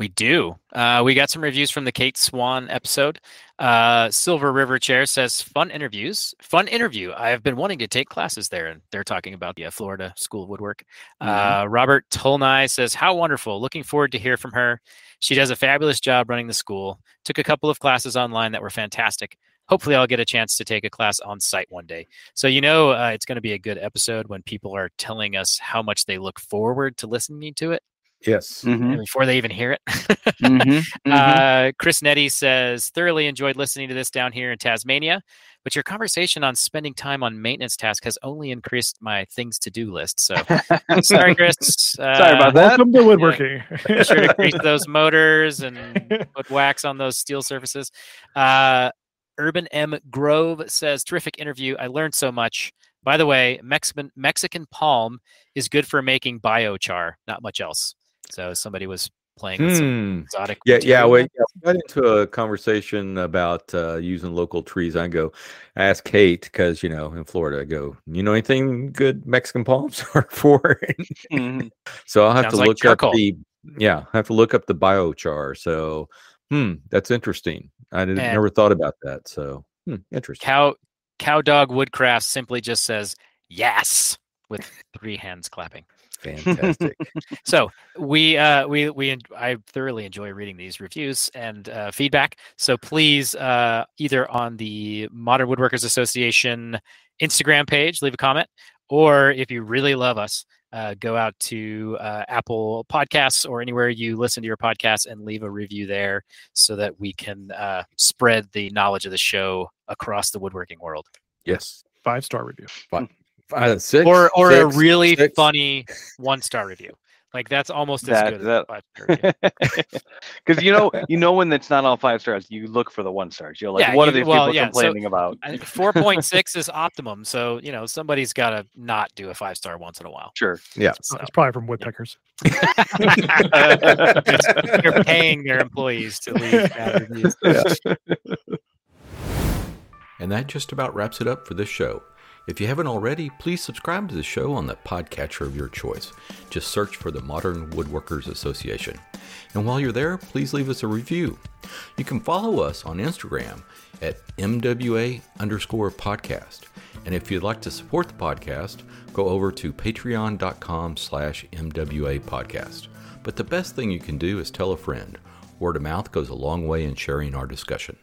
We do. Uh, we got some reviews from the Kate Swan episode. Uh, Silver River Chair says, "Fun interviews. Fun interview. I have been wanting to take classes there, and they're talking about the uh, Florida School of Woodwork." Mm-hmm. Uh, Robert Tolnai says, "How wonderful! Looking forward to hear from her. She does a fabulous job running the school. Took a couple of classes online that were fantastic. Hopefully, I'll get a chance to take a class on site one day. So you know, uh, it's going to be a good episode when people are telling us how much they look forward to listening to it." Yes. Mm-hmm. Before they even hear it. mm-hmm. [laughs] Mm-hmm. Uh, Chris Nettie says, thoroughly enjoyed listening to this down here in Tasmania, but your conversation on spending time on maintenance tasks has only increased my things to do list. So [laughs] sorry, Chris. Uh, sorry about that. Welcome to woodworking. Yeah, be sure to grease [laughs] those motors and put wax on those steel surfaces. Uh, Urban M. Grove says, terrific interview. I learned so much. By the way, Mexican Mexican palm is good for making biochar, not much else. So somebody was playing with hmm. exotic. Yeah, yeah. We, yeah, we got into a conversation about uh, using local trees. I go ask Kate because you know in Florida, I go, you know anything good Mexican palms [laughs] are for? mm-hmm. [laughs] So I'll have Sounds to look like up the yeah, I have to look up the biochar. So hmm, that's interesting. I didn't, never thought about that. So hmm, interesting. Cow cow dog woodcraft simply just says yes with three hands clapping. Fantastic. so we uh, we we I thoroughly enjoy reading these reviews and uh, feedback. So please, uh, either on the Modern Woodworkers Association Instagram page, leave a comment, or if you really love us, uh, go out to uh, Apple Podcasts or anywhere you listen to your podcasts and leave a review there, so that we can uh, spread the knowledge of the show across the woodworking world. Yes, five star review. Five, uh, six, or or six, a really six. funny one star review. Like that's almost that, as good as that, as [laughs] Because you know, [laughs] you know when it's not all five stars, you look for the one stars. You're like, yeah, what you, are these well, people yeah, complaining so about? Four point six is optimum. So you know, somebody's got to not do a five star once in a while. Sure. Yeah. So, it's probably from woodpeckers. [laughs] They're paying their employees to leave bad reviews. Yeah. And that just about wraps it up for this show. If you haven't already, please subscribe to the show on the podcatcher of your choice. Just search for the Modern Woodworkers Association. And while you're there, please leave us a review. You can follow us on Instagram at MWA underscore podcast. And if you'd like to support the podcast, go over to patreon.com slash MWA podcast. But the best thing you can do is tell a friend. Word of mouth goes a long way in sharing our discussion.